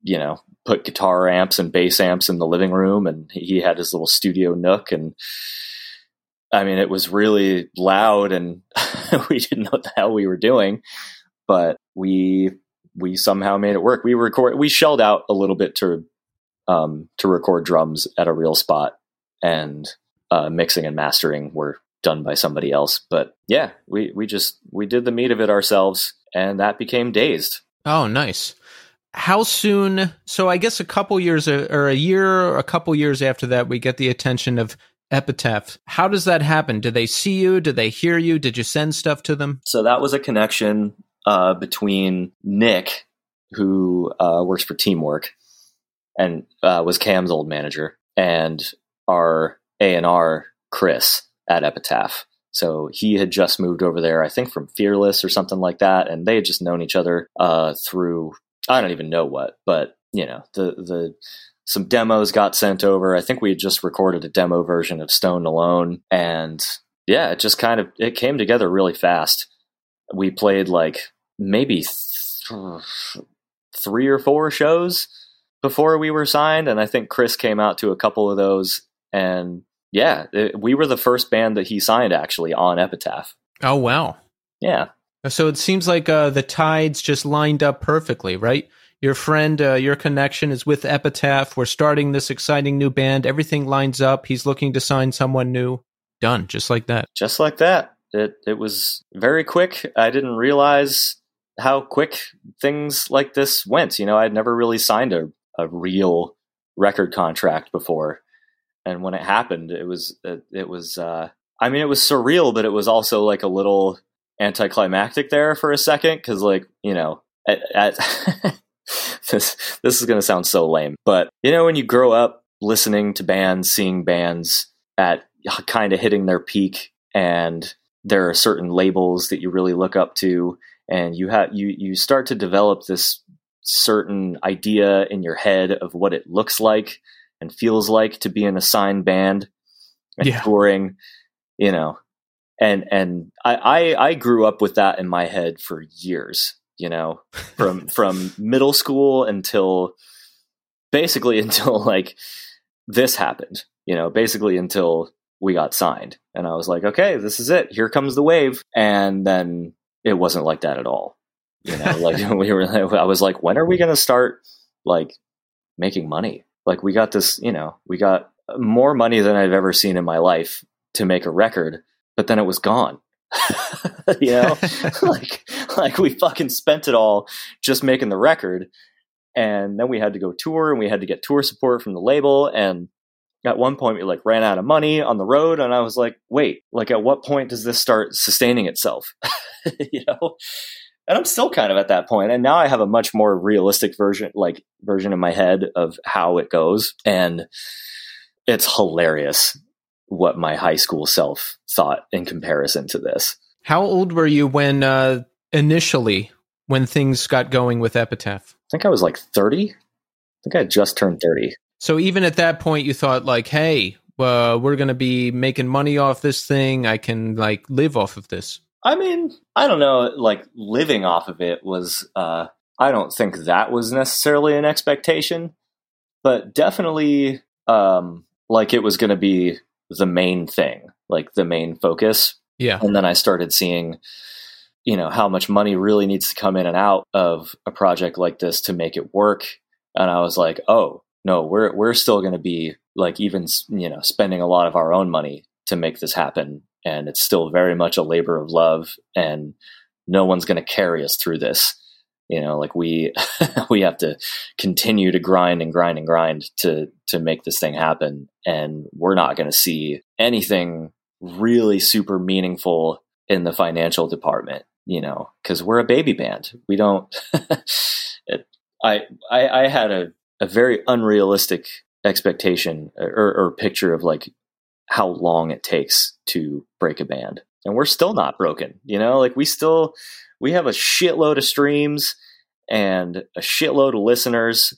you know put guitar amps and bass amps in the living room and he had his little studio nook. And i mean it was really loud and we didn't know what the hell we were doing but we we somehow made it work. We record we shelled out a little bit to um to record drums at a real spot. And uh, mixing and mastering were done by somebody else. But yeah, we we just we did the meat of it ourselves, and that became Dazed. Oh, nice. How soon? So, I guess a couple years uh, or a year or a couple years after that, we get the attention of Epitaph. How does that happen? Do they see you? Do they hear you? Did you send stuff to them? So that was a connection uh, between Nick, who uh, works for Teamwork, and uh, was Kam's old manager, and our A and R Chris at Epitaph. So he had just moved over there, I think from Fearless or something like that, and they had just known each other uh, through I don't even know what, but you know the the some demos got sent over. I think we had just recorded a demo version of Stone Alone, and yeah, it just kind of it came together really fast. we played like maybe th- three or four shows before we were signed, and I think Chris came out to a couple of those. And yeah, it, we were the first band that he signed actually on Epitaph. Oh wow! Yeah. So it seems like uh, the tides just lined up perfectly, right? Your friend, uh, your connection is with Epitaph. We're starting this exciting new band. Everything lines up. He's looking to sign someone new. Done, just like that. Just like that. It it was very quick. I didn't realize how quick things like this went. You know, I'd never really signed a, a real record contract before, and when it happened, it was it, it was. Uh, I mean, it was surreal, but it was also like a little anticlimactic there for a second because, like, you know, at, at this this is to sound so lame, but you know, when you grow up listening to bands, seeing bands at kind of hitting their peak, and there are certain labels that you really look up to, and you have you you start to develop this certain idea in your head of what it looks like and feels like to be in a signed band and Yeah. touring, you know. And and I, I I grew up with that in my head for years, you know, from from middle school until basically until like this happened, you know, basically until we got signed. And I was like, okay, this is it. Here comes the wave. And then it wasn't like that at all. You know, like we were, I was like, when are we going to start like making money? Like we got this, you know, we got more money than I've ever seen in my life to make a record, but then it was gone. you know, like, like we fucking spent it all just making the record. And then we had to go tour and we had to get tour support from the label. And at one point we like ran out of money on the road and i was like wait like at what point does this start sustaining itself you know and i'm still kind of at that point and now i have a much more realistic version like version in my head of how it goes and it's hilarious what my high school self thought in comparison to this How old were you when uh, initially when things got going with Epitaph? i think i was like 30 i think i had just turned 30 So even at that point, you thought like, "Hey, uh, we're going to be making money off this thing. I can like live off of this." I mean, I don't know, like living off of it was uh I don't think that was necessarily an expectation, but definitely um like it was going to be the main thing, like the main focus. Yeah, And then I started seeing you know how much money really needs to come in and out of a project like this to make it work and I was like, "Oh, no, we're we're still going to be like even you know spending a lot of our own money to make this happen and it's still very much a labor of love and no one's going to carry us through this. You know like we we have to continue to grind and grind and grind to to make this thing happen and we're not going to see anything really super meaningful in the financial department you know because we're a baby band. We don't it, I, I i had a a very unrealistic expectation or, or picture of like how long it takes to break a band and we're still not broken you know like we still we have a shitload of streams and a shitload of listeners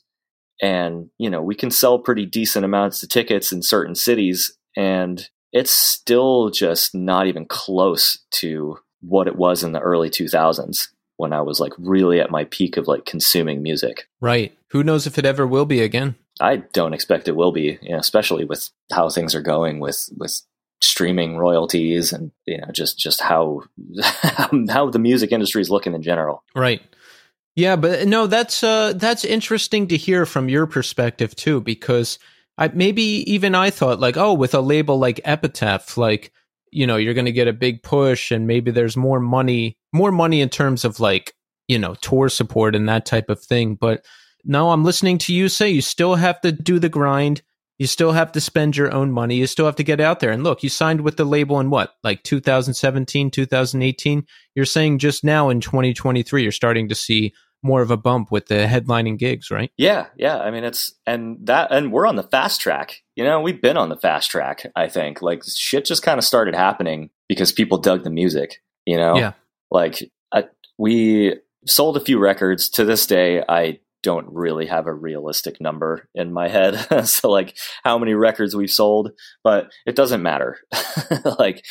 and you know we can sell pretty decent amounts of tickets in certain cities and it's still just not even close to what it was in the early 2000s when i was like really at my peak of like consuming music right. Who knows if it ever will be again? I don't expect it will be, you know, especially with how things are going with with streaming royalties and you know just just how how the music industry is looking in general. Right. Yeah, but no, that's uh that's interesting to hear from your perspective too, because I maybe even I thought like, oh, with a label like Epitaph, like you know, you're going to get a big push, and maybe there's more money, more money in terms of like you know tour support and that type of thing. But no, I'm listening to you say you still have to do the grind. You still have to spend your own money. You still have to get out there. And look, you signed with the label in what, like 2017, 2018? You're saying just now in 2023, you're starting to see more of a bump with the headlining gigs, right? Yeah, yeah. I mean, it's and that and we're on the fast track. You know, we've been on the fast track. I think like shit just kind of started happening because people dug the music. You know, Yeah. like I, we sold a few records. To this day, I don't really have a realistic number in my head. so like how many records we've sold, but it doesn't matter. like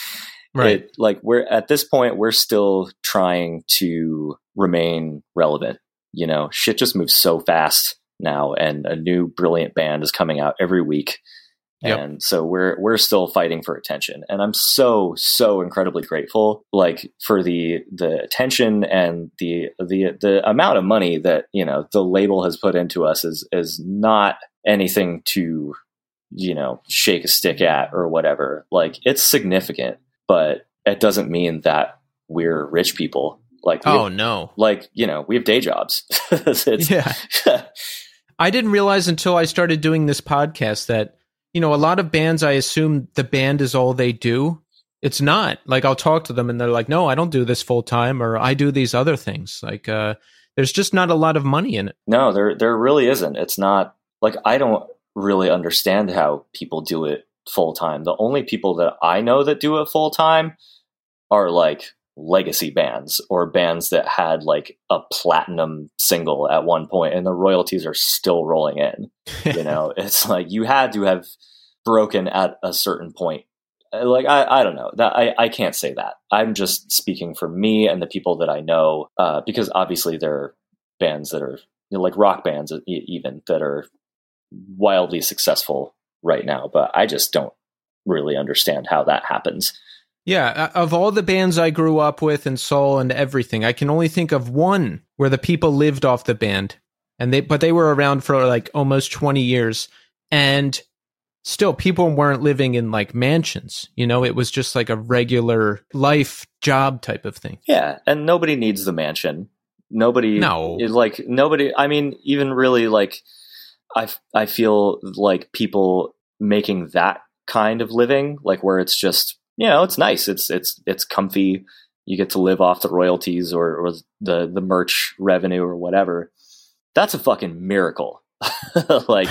Right. It, like we're at this point, we're still trying to remain relevant. You know, shit just moves so fast now, and a new brilliant band is coming out every week. Yep. And so we're we're still fighting for attention, and I'm so so incredibly grateful, like for the the attention and the the the amount of money that you know the label has put into us is is not anything to you know shake a stick at or whatever. Like it's significant, but it doesn't mean that we're rich people. Like Oh have- no. like you know we have day jobs. Yeah. I didn't realize until I started doing this podcast that, you know, a lot of bands, I assume the band is all they do. It's not. Like, I'll talk to them and they're like, no, I don't do this full time or I do these other things. Like, uh, there's just not a lot of money in it. No, there there really isn't. It's not like I don't really understand how people do it full time. The only people that I know that do it full time are like legacy bands or bands that had like a platinum single at one point and the royalties are still rolling in. You know, it's like you had to have broken at a certain point. Uh, Like I, I don't know that I, I can't say that. I'm just speaking for me and the people that I know, uh, because obviously there are bands that are you know, like rock bands even that are wildly successful right now. But I just don't really understand how that happens. Yeah, uh, of all the bands I grew up with and saw and everything, I can only think of one where the people lived off the band, and they but they were around for like almost twenty years, and still people weren't living in like mansions. You know, it was just like a regular life job type of thing. Yeah, and nobody needs the mansion. Nobody No. like nobody I mean even really like I I feel like people making that kind of living like where it's just you know, it's nice. It's it's it's comfy. You get to live off the royalties or or the the merch revenue or whatever. That's a fucking miracle. like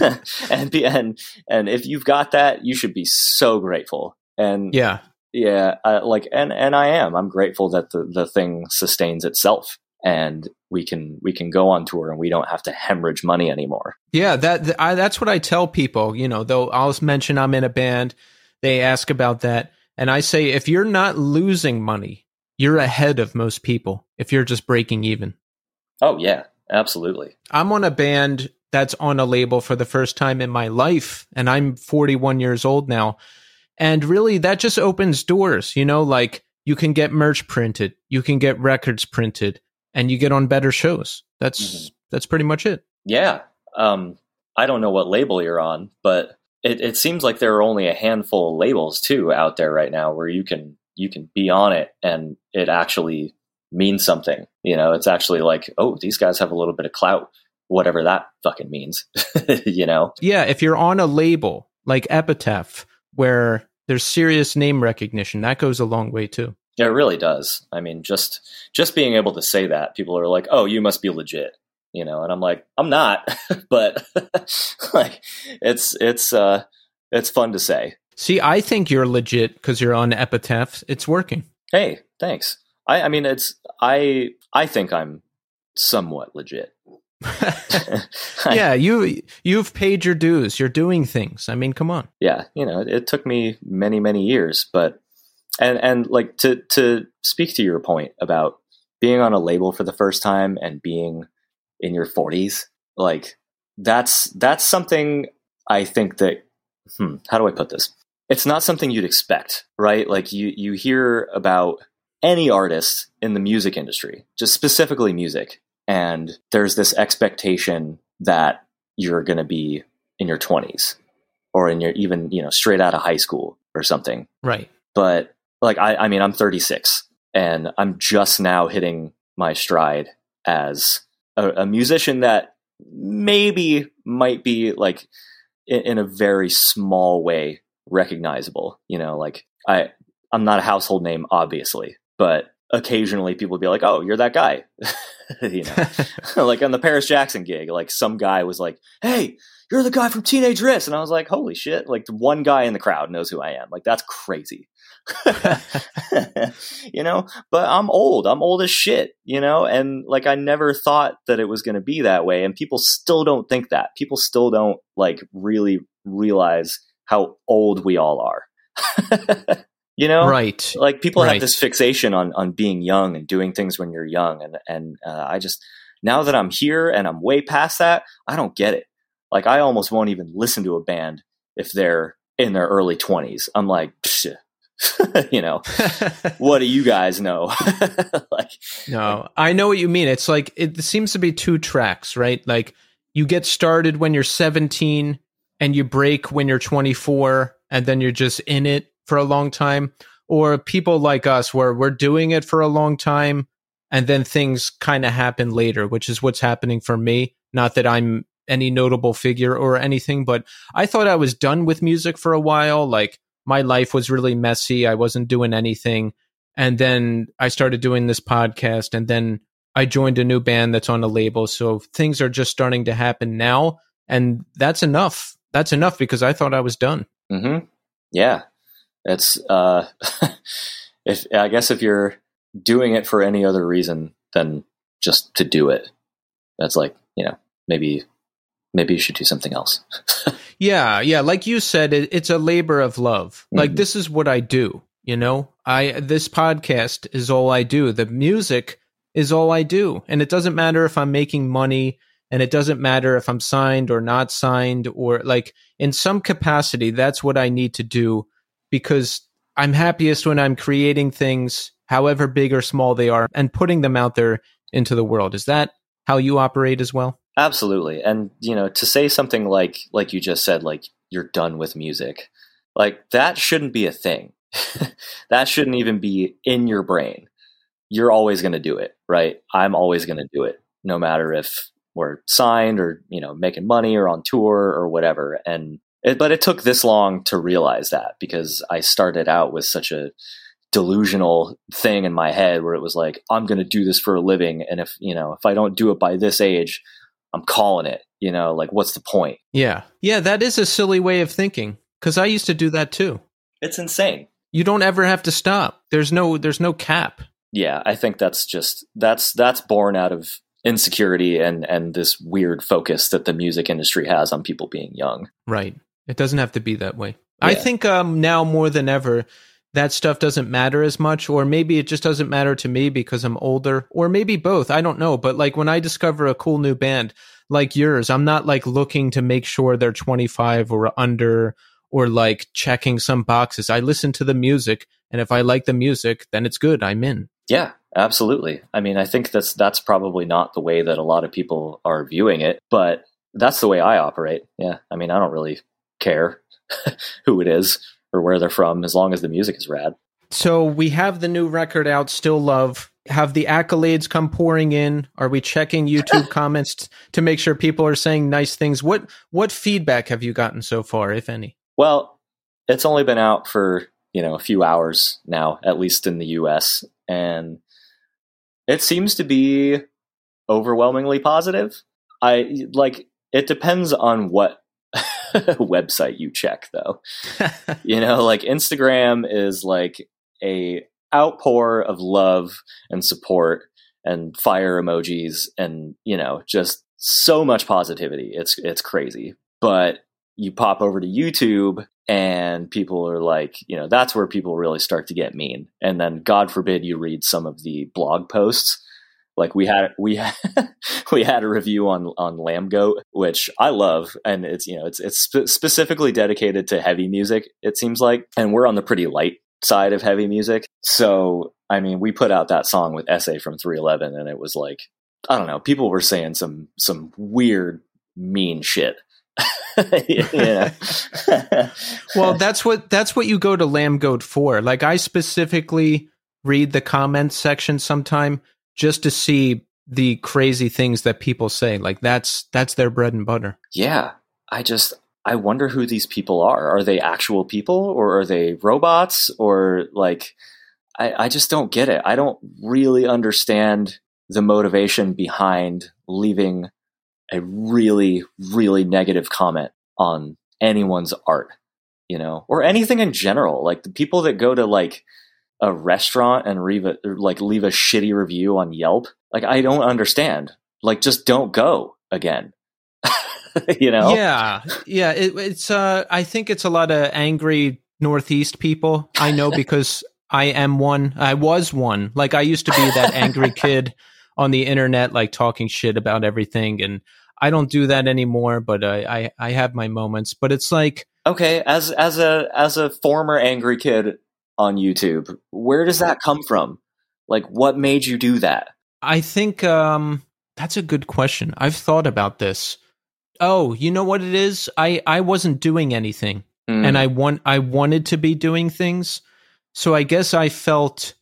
and and and if you've got that, you should be so grateful. And yeah, yeah uh, like and and i am i'm grateful that the the thing sustains itself and we can we can go on tour and we don't have to hemorrhage money anymore yeah. That th- I, that's what I tell people. You know, though I'll mention I'm in a band, they ask about that, and I say if you're not losing money, you're ahead of most people. If you're just breaking even. oh yeah absolutely I'm on a band that's on a label for the first time in my life, and I'm 41 years old now. And really, that just opens doors. You know, like you can get merch printed, you can get records printed, and you get on better shows. That's Mhm. that's pretty much it. yeah um i don't know what label you're on but it, it seems like there are only a handful of labels too out there right now where you can you can be on it and it actually means something you know it's actually like oh these guys have a little bit of clout whatever that fucking means you know Yeah, if you're on a label like Epitaph, where there's serious name recognition, that goes a long way too. Yeah, It really does. I mean, just just being able to say that, people are like, "Oh, you must be legit," you know, and I'm like, "I'm not," but like, it's it's uh, it's fun to say. See, I think you're legit because you're on Epitaph. It's working. Hey, thanks. I I mean, it's I I think I'm somewhat legit. yeah, you you've paid your dues. You're doing things. I mean, come on. yeah, you know, it, it took me many many years, but and and like to to speak to your point about being on a label for the first time and being in your 40s, like that's that's something I think that hmm, how do I put this? It's not something you'd expect, right? Like you you hear about any artist in the music industry, just specifically music, and there's this expectation that you're going to be in your 20s or in your even you know straight out of high school or something Right. but like I, I mean i'm 36 and i'm just now hitting my stride as a, a musician that maybe might be like in, in a very small way recognizable you know like i i'm not a household name obviously but occasionally people will be like oh you're that guy you know like on the Paris Jackson gig, like some guy was like, "Hey, you're the guy from Teenage Wrist," and I was like, "Holy shit!" Like the one guy in the crowd knows who I am. Like that's crazy, you know. But I'm old. I'm old as shit, you know. And like I never thought that it was going to be that way, and people still don't think that. People still don't like really realize how old we all are. You know, right. like people Right. have this fixation on on being young and doing things when you're young, and and uh, I just now that I'm here and I'm way past that, I don't get it. Like I almost won't even listen to a band if they're in their early twenties. I'm like, Psh, you know, what do you guys know? like, No, I know what you mean. It's like it seems to be two tracks, right? Like you get started when you're 17 and you break when you're 24 and then you're just in it for a long time or people like us where we're doing it for a long time and then things kind of happen later, which is what's happening for me. Not that I'm any notable figure or anything, but I thought I was done with music for a while. Like my life was really messy. I wasn't doing anything and then I started doing this podcast, and then I joined a new band that's on a label. So things are just starting to happen now, and that's enough. That's enough because I thought I was done. hmm yeah, it's uh, if I guess if you're doing it for any other reason than just to do it, that's like you know maybe maybe you should do something else. Yeah, yeah. Like you said, it, it's a labor of love. Like Mhm. this is what I do. You know, I this podcast is all I do. The music is all I do, and it doesn't matter if I'm making money, and it doesn't matter if I'm signed or not signed, or like in some capacity, that's what I need to do because I'm happiest when I'm creating things, however big or small they are, and putting them out there into the world. Is that how you operate as well? Absolutely. And you know, to say something like like you just said like you're done with music. Like that shouldn't be a thing. that shouldn't even be in your brain. You're always going to do it, right? I'm always going to do it no matter if we're signed or, you know, making money or on tour or whatever. And it, but it took this long to realize that because I started out with such a delusional thing in my head where it was like I'm going to do this for a living and if, you know, if I don't do it by this age, I'm calling it. You know, like what's the point? Yeah. Yeah, that is a silly way of thinking because I used to do that too. It's insane. You don't ever have to stop. There's no there's no cap. Yeah, I think that's just that's that's born out of insecurity and and this weird focus that the music industry has on people being young. Right. It doesn't have to be that way. I think um now more than ever that stuff doesn't matter as much or maybe it just doesn't matter to me because I'm older or maybe both. I don't know, but like when I discover a cool new band like yours, I'm not like looking to make sure they're 25 or under or like checking some boxes. I listen to the music and if I like the music, then it's good. I'm in. Yeah, absolutely. I mean, I think that's that's probably not the way that a lot of people are viewing it, but that's the way I operate. Yeah. I mean, I don't really care who it is or where they're from as long as the music is rad. So we have the new record out, Still Love. Have the accolades come pouring in? Are we checking YouTube comments t- to make sure people are saying nice things? What what feedback have you gotten so far, if any? Well, it's only been out for, you know, a few hours now, at least in the US, and it seems to be overwhelmingly positive. I like it depends on what website you check though. You know, like Instagram is like a outpour of love and support and fire emojis and, you know, just so much positivity. It's it's crazy. But you pop over to YouTube and people are like, you know, that's where people really start to get mean. And then God forbid you read some of the blog posts. Like we had we had, we had a review on on Lambgoat, which I love, and it's you know it's it's spe- specifically dedicated to heavy music. It seems like, and we're on the pretty light side of heavy music. So I mean, we put out that song with SA from 311, and it was like I don't know, people were saying some some weird mean shit. well, that's what that's what you go to Lambgoat for. Like I specifically read the comments section sometime just to see the crazy things that people say. Like that's that's their bread and butter. yeah, I just I wonder who these people are. Are they actual people or are they robots or like I, I just don't get it. I don't really understand the motivation behind leaving a really, really negative comment on anyone's art, you know, or anything in general. Like the people that go to like a restaurant and leave a, like leave a shitty review on Yelp. Like I don't understand. Like just don't go again. you know? Yeah, yeah. It, it's uh, I think it's a lot of angry Northeast people. I know because I am one. I was one. Like I used to be that angry kid on the internet, like talking shit about everything. And I don't do that anymore, but I, I, I have my moments. But it's like, Okay, as as a as a former angry kid on YouTube, where does that come from? Like what made you do that? I think um, that's a good question. I've thought about this. Oh, you know what it is? I, I wasn't doing anything Mm. and I want I wanted to be doing things. So I guess I felt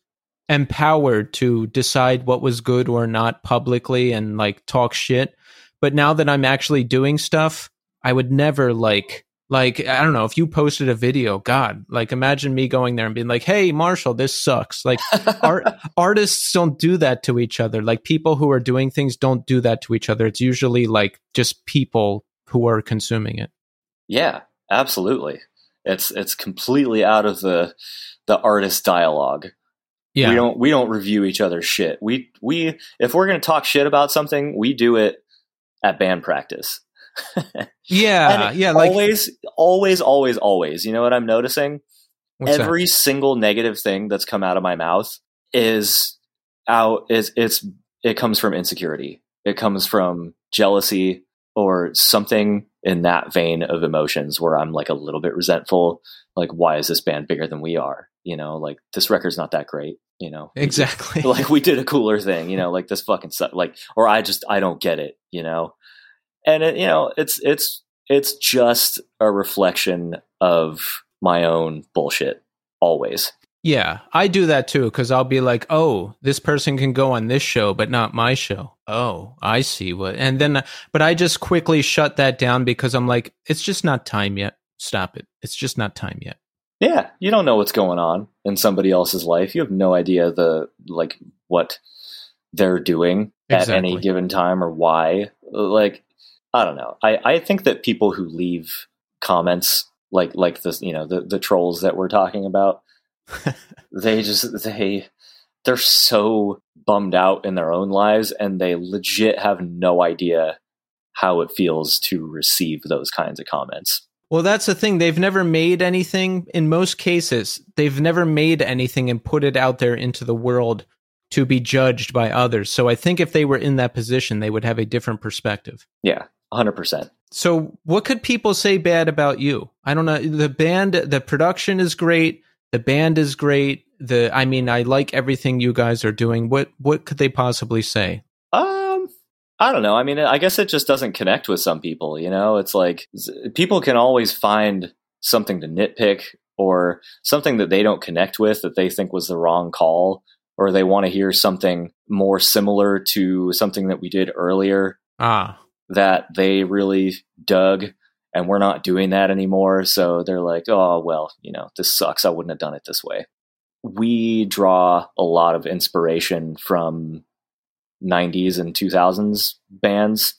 empowered to decide what was good or not publicly and like talk shit. But now that I'm actually doing stuff, I would never like like I don't know if you posted a video, God, like imagine me going there and being like, "Hey, Marshall, this sucks." Like art artists don't do that to each other. Like people who are doing things don't do that to each other. It's usually like just people who are consuming it. Yeah, absolutely. It's it's completely out of the the artist dialogue. Yeah. We don't we don't review each other's shit. We we if we're gonna talk shit about something, we do it at band practice. Yeah, yeah, like always, always, always, always. You know what I'm noticing? what's that? Every single negative thing that's come out of my mouth is out is it's it comes from insecurity. It comes from jealousy or something in that vein of emotions where I'm like a little bit resentful. Like, why is this band bigger than we are? You know, like this record's not that great. You know, exactly. like we did a cooler thing, you know, like this fucking stuff, like, or I just, I don't get it, you know, and it, you know, it's, it's, it's just a reflection of my own bullshit always. Yeah, I do that too because I'll be like, "Oh, this person can go on this show, but not my show." Oh, I see what. And then, but I just quickly shut that down because I'm like, "It's just not time yet. Stop it. It's just not time yet." Yeah. You don't know what's going on in somebody else's life. You have no idea the, like, what they're doing at any given time or why. Like, I don't know. I, I think that people who leave comments like, like this, you know, the, the trolls that we're talking about, they just they they're so bummed out in their own lives and they legit have no idea how it feels to receive those kinds of comments. Well, that's the thing. They've never made anything. In most cases, they've never made anything and put it out there into the world to be judged by others. So I think if they were in that position, they would have a different perspective. Yeah, 100%. So, what could people say bad about you? I don't know. The band, the production is great. The band is great. The, I mean, I like everything you guys are doing. What, what could they possibly say? Um I don't know. I mean, I guess it just doesn't connect with some people, you know? It's like people can always find something to nitpick or something that they don't connect with that they think was the wrong call or they want to hear something more similar to something that we did earlier Ah, that they really dug and we're not doing that anymore. So they're like oh well you know this sucks. I wouldn't have done it this way. We draw a lot of inspiration from 90s and 2000s bands.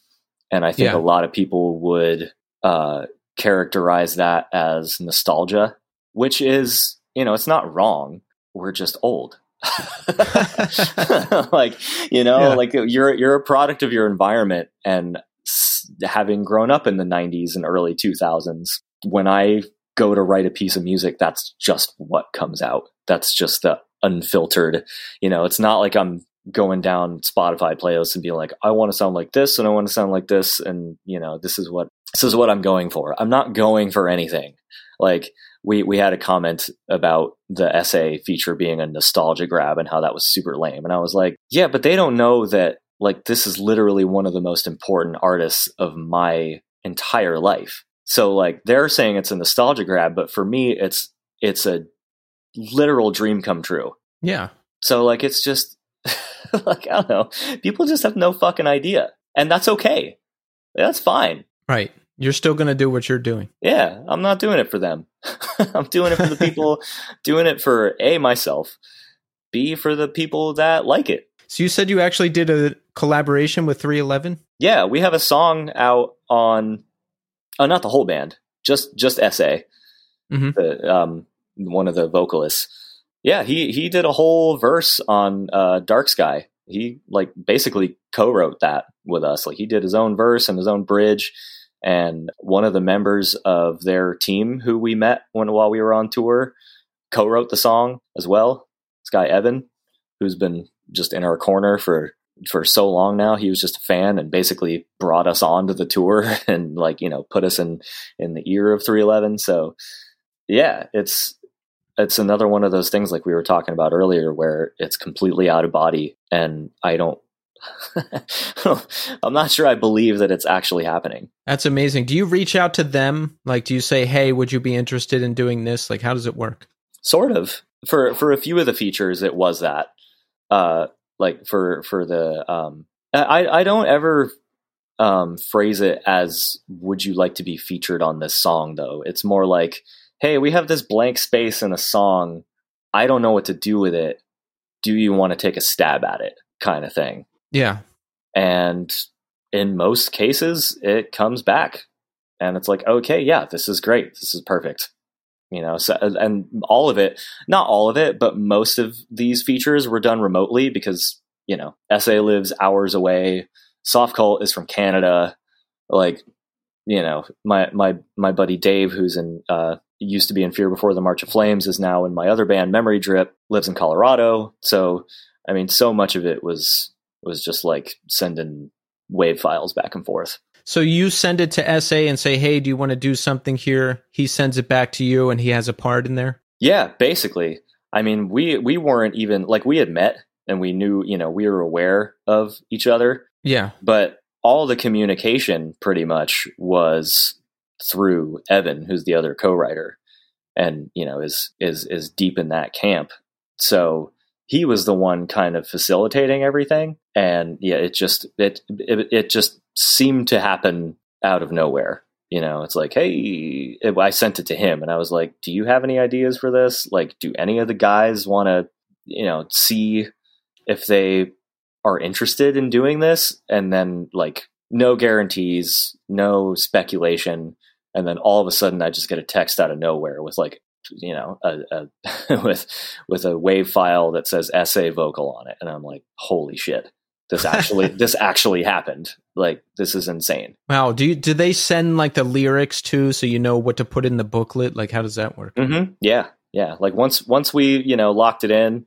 And i think Yeah. a lot of people would uh, characterize that as nostalgia which is you know it's not wrong. We're just old. Like you know Yeah. like you're you're a product of your environment. And having grown up in the 90s and early 2000s when i go to write a piece of music that's just what comes out. That's just the unfiltered you know it's not like i'm going down spotify playlists and being like i want to sound like this and i want to sound like this and you know this is what this is what i'm going for. I'm not going for anything. Like we we had a comment about the SA feature being a nostalgia grab and how that was super lame and i was like yeah but they don't know that like this is literally one of the most important artists of my entire life so like they're saying it's a nostalgia grab but for me it's it's a literal dream come true yeah. so like it's just like i don't know people just have no fucking idea and that's okay that's fine Right. You're still going to do what you're doing. yeah, I'm not doing it for them. I'm doing it for the people, doing it for A, myself, B, for the people that like it. So you said you actually did a collaboration with 311? Yeah, we have a song out on, oh, not the whole band, just just SA, Mhm. the, um, one of the vocalists. Yeah, he he did a whole verse on uh, Dark Sky. He like basically co-wrote that with us. Like he did his own verse and his own bridge, and one of the members of their team who we met when while we were on tour co-wrote the song as well. This guy Evan, who's been just in our corner for for so long now. He was just a fan and basically brought us on to the tour and like you know put us in in the ear of 311. So yeah, it's it's another one of those things like we were talking about earlier where it's completely out of body and I don't I'm not sure I believe that it's actually happening. That's amazing. Do you reach out to them? Like, do you say, "Hey, would you be interested in doing this?" Like, how does it work? Sort of. For for a few of the features, it was that. Uh, like for for the um, I I don't ever um phrase it as "Would you like to be featured on this song?" Though it's more like, "Hey, we have this blank space in a song. I don't know what to do with it. Do you want to take a stab at it?" Kind of thing. Yeah. And in most cases, it comes back and it's like, okay, yeah, this is great. This is perfect. You know, so, and all of it, not all of it, but most of these features were done remotely because, you know, SA lives hours away. Soft Cult is from Canada. Like, you know, my, my, my buddy Dave, who's in, uh, used to be in Fear Before the March of Flames, is now in my other band, Memory Drip, lives in Colorado. So, I mean, so much of it was was just like sending wave files back and forth. So you send it to SA and say, "Hey, do you want to do something here?" He sends it back to you, and he has a part in there. Yeah, basically. I mean, we we weren't even like we had met and we knew, you know, we were aware of each other. Yeah. But all the communication pretty much was through Evan, who's the other co-writer, and you know is is is deep in that camp. So he was the one kind of facilitating everything and yeah it just it, it it, just seemed to happen out of nowhere you know? It's like hey i sent it to him and i was like do you have any ideas for this? Like do any of the guys want to you know see if they are interested in doing this? And then like no guarantees no speculation and then all of a sudden i just get a text out of nowhere with like you know, a, a with with a wave file that says SA vocal on it, and I'm like, holy shit, this actually this actually happened. Like this is insane. Wow. Do you do they send like the lyrics too, so you know what to put in the booklet? Like, how does that work? Mm-hmm. Yeah, yeah. Like once once we you know locked it in,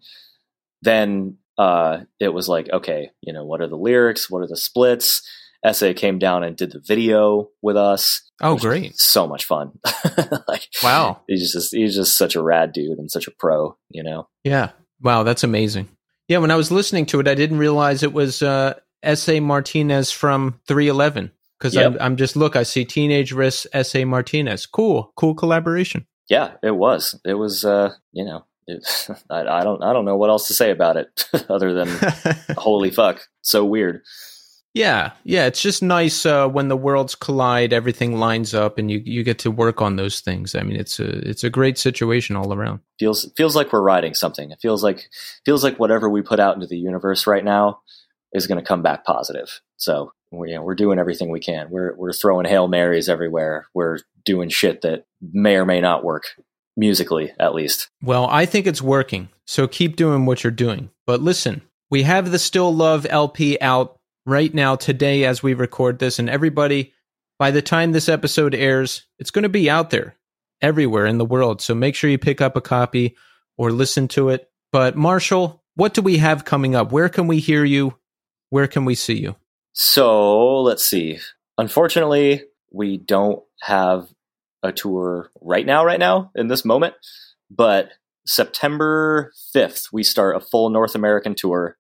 then uh, it was like, okay, you know, what are the lyrics? What are the splits? SA came down and did the video with us. Oh, great! So much fun. like, wow, he's just he's just such a rad dude and such a pro. You know. Yeah. Wow, that's amazing. Yeah, when I was listening to it, I didn't realize it was uh, S.A. Martinez from 311 because yep. I'm, I'm just look. I see Teenage Wrist S.A. Martinez. Cool, cool collaboration. Yeah, it was. It was. Uh, you know, I, I, don't I don't know what else to say about it other than holy fuck, so weird. Yeah, yeah, it's just nice uh, when the worlds collide, everything lines up, and you you get to work on those things. I mean, it's a it's a great situation all around. Feels feels like we're riding something. It feels like feels like whatever we put out into the universe right now is going to come back positive. So we're you know, we're doing everything we can. We're we're throwing hail marys everywhere. We're doing shit that may or may not work musically, at least. Well, I think it's working. So keep doing what you're doing. But listen, we have the Still Love LP out right now, today, as we record this. And everybody, by the time this episode airs, it's going to be out there everywhere in the world. So make sure you pick up a copy or listen to it. But Marshall, what do we have coming up? Where can we hear you? Where can we see you? So let's see. Unfortunately, we don't have a tour right now, right now, in this moment. But September 5th, we start a full North American tour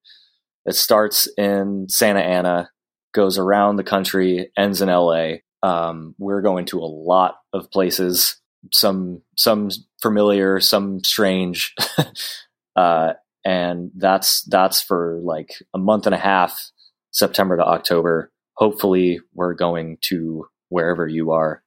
it starts in Santa Ana, goes around the country, ends in LA. Um, we're going to a lot of places, some some familiar, some strange, uh, and that's that's for like a month and a half, September to October. Hopefully, we're going to wherever you are.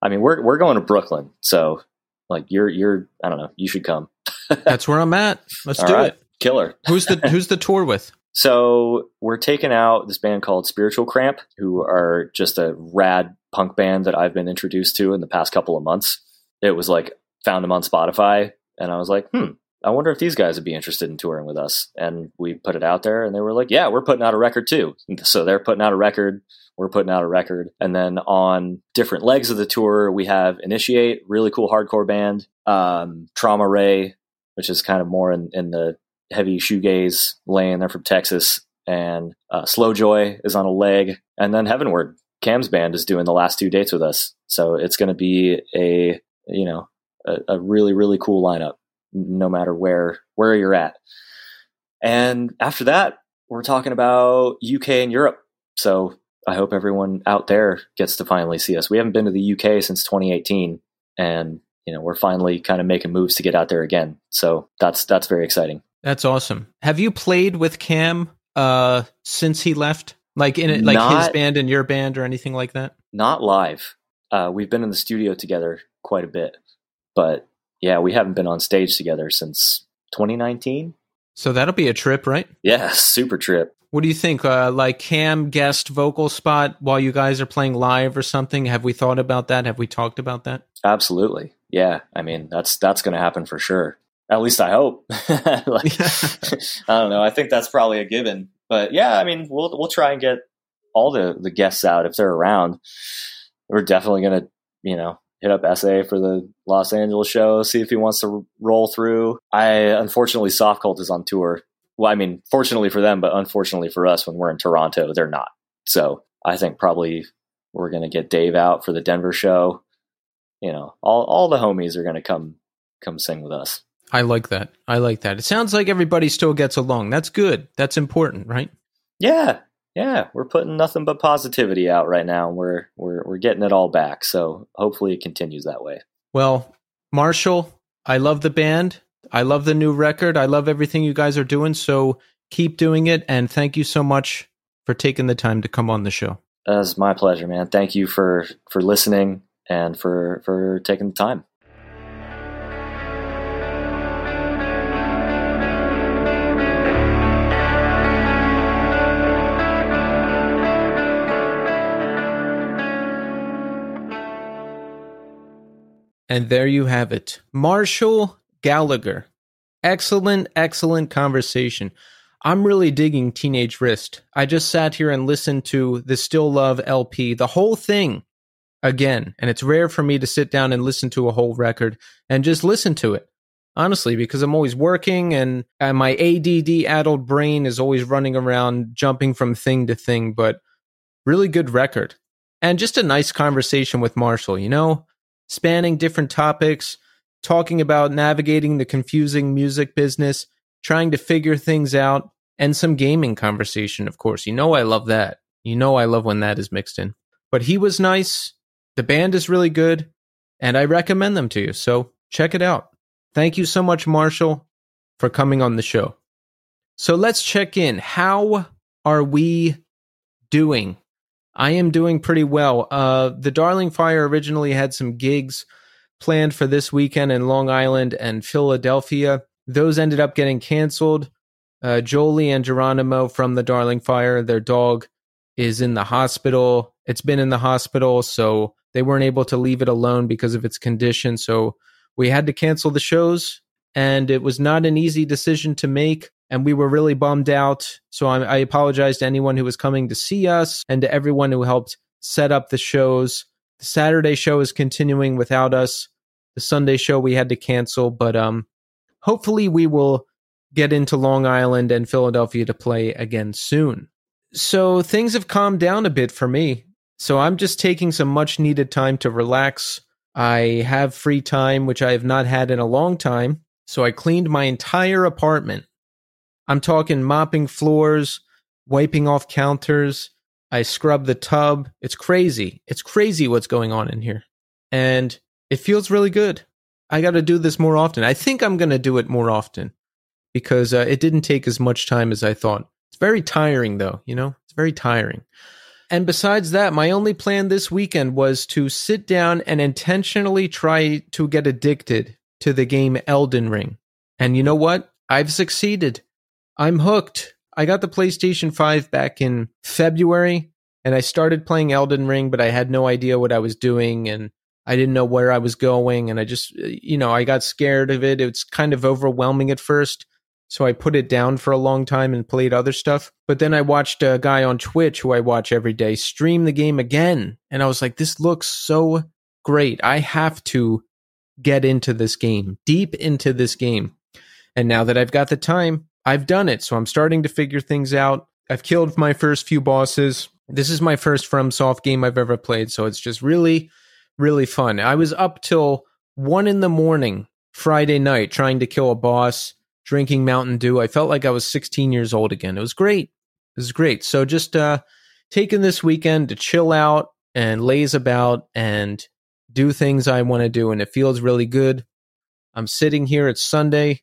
I mean, we're we're going to Brooklyn, so like you're you're I don't know, you should come. that's where I'm at. Let's All do right. it. Killer. who's the who's the tour with? So we're taking out this band called Spiritual Cramp, who are just a rad punk band that I've been introduced to in the past couple of months. It was like found them on Spotify, and I was like, hmm, I wonder if these guys would be interested in touring with us. And we put it out there and they were like, yeah, we're putting out a record too. So they're putting out a record. We're putting out a record. And then on different legs of the tour, we have Initiate, really cool hardcore band, um, Trauma Ray, which is kind of more in, in the heavy shoegaze lane. They're from Texas. And uh, Slow Joy is on a leg. And then Heavenward, Kam's band is doing the last two dates with us. So it's going to be a, you know, a, a really, really cool lineup no matter where where you're at. And after that, we're talking about UK and Europe. So I hope everyone out there gets to finally see us. We haven't been to the UK since 2018, and you know we're finally kind of making moves to get out there again. So that's that's very exciting. That's awesome. Have you played with Kam uh, since he left? Like in like not, his band and your band or anything like that? Not live. Uh, we've been in the studio together quite a bit, but yeah, we haven't been on stage together since 2019. So that'll be a trip, right? Yeah, super trip. What do you think? Uh, like Kam guest vocal spot while you guys are playing live or something? Have we thought about that? Have we talked about that? Absolutely. Yeah. I mean, that's that's going to happen for sure. At least I hope. like, I don't know. I think that's probably a given. But yeah, I mean, we'll we'll try and get all the the guests out if they're around. We're definitely going to, you know, hit up SA for the Los Angeles show, see if he wants to roll through. I unfortunately Soft Cult is on tour. Well, I mean, fortunately for them, but unfortunately for us, when we're in Toronto, they're not. So I think probably we're going to get Dave out for the Denver show. You know, all all the homies are going to come come sing with us. I like that. I like that. It sounds like everybody still gets along. That's good. That's important, right? Yeah, yeah, we're putting nothing but positivity out right now. We're we're we're getting it all back. So hopefully it continues that way. Well, Marshall, I love the band. I love the new record. I love everything you guys are doing. So keep doing it and thank you so much for taking the time to come on the show. It's my pleasure, man. Thank you for for listening and for for taking the time. And there you have it. Marshall Gallagher. Excellent, excellent conversation. I'm really digging Teenage Wrist. I just sat here and listened to the Still Love LP, the whole thing again. And it's rare for me to sit down and listen to a whole record and just listen to it. Honestly, because I'm always working and, and my ADD addled brain is always running around jumping from thing to thing, but really good record. And just a nice conversation with Marshall, you know? Spanning different topics, talking about navigating the confusing music business, trying to figure things out, and some gaming conversation, of course. You know, I love that. You know, I love when that is mixed in. But he was nice. The band is really good, and I recommend them to you. So check it out. Thank you so much, Marshall, for coming on the show. So let's check in. How are we doing I am doing pretty well. Uh, the Darling Fire originally had some gigs planned for this weekend in Long Island and Philadelphia. Those ended up getting canceled. Uh, Jolie and Geronimo from the Darling Fire, their dog is in the hospital. It's been in the hospital, so they weren't able to leave it alone because of its condition. So we had to cancel the shows, and it was not an easy decision to make and we were really bummed out. So I, I, apologize to anyone who was coming to see us and to everyone who helped set up the shows. The Saturday show is continuing without us. The Sunday show we had to cancel, but um, hopefully we will get into Long Island and Philadelphia to play again soon. So things have calmed down a bit for me. So I'm just taking some much needed time to relax. I have free time, which I have not had in a long time. So I cleaned my entire apartment I'm talking mopping floors, wiping off counters. I scrub the tub. It's crazy. It's crazy what's going on in here. And it feels really good. I got to do this more often. I think I'm going to do it more often because uh, it didn't take as much time as I thought. It's very tiring, though, you know? It's very tiring. And besides that, my only plan this weekend was to sit down and intentionally try to get addicted to the game Elden Ring. And you know what? I've succeeded. I'm hooked. I got the PlayStation 5 back in February and I started playing Elden Ring, but I had no idea what I was doing. And I didn't know where I was going. And I just, uh, you know, I got scared of it. It's kind of overwhelming at first. So I put it down for a long time and played other stuff. But then I watched a guy on Twitch who I watch every day stream the game again. And I was like, this looks so great. I have to get into this game, deep into this game. And now that I've got the time, I've done it. So I'm starting to figure things out. I've killed my first few bosses. This is my first FromSoft game I've ever played. So it's just really, really fun. I was up till one in the morning Friday night trying to kill a boss drinking Mountain Dew. I felt like I was 16 years old again. It was great. It was great. So just uh, taking this weekend to chill out and laze about and do things I want to do, and it feels really good. I'm sitting here. It's Sunday.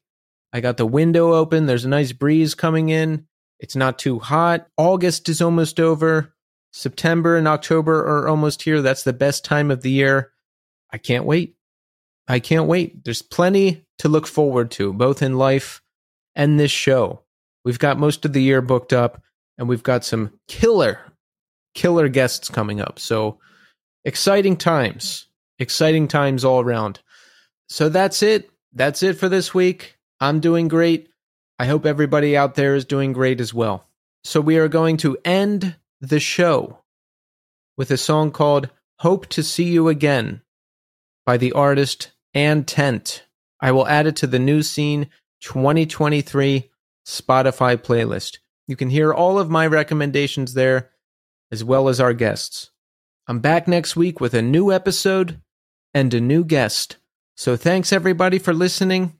I got the window open. There's a nice breeze coming in. It's not too hot. August is almost over. September and October are almost here. That's the best time of the year. I can't wait. I can't wait. There's plenty to look forward to, both in life and this show. We've got most of the year booked up, and we've got some killer, killer guests coming up. So exciting times, exciting times all around. So that's it. That's it for this week. I'm doing great. I hope everybody out there is doing great as well. So we are going to end the show with a song called Hope to See You Again by the artist and Tent. I will add it to the New Scene 2023 Spotify playlist. You can hear all of my recommendations there, as well as our guests. I'm back next week with a new episode and a new guest. So thanks everybody for listening,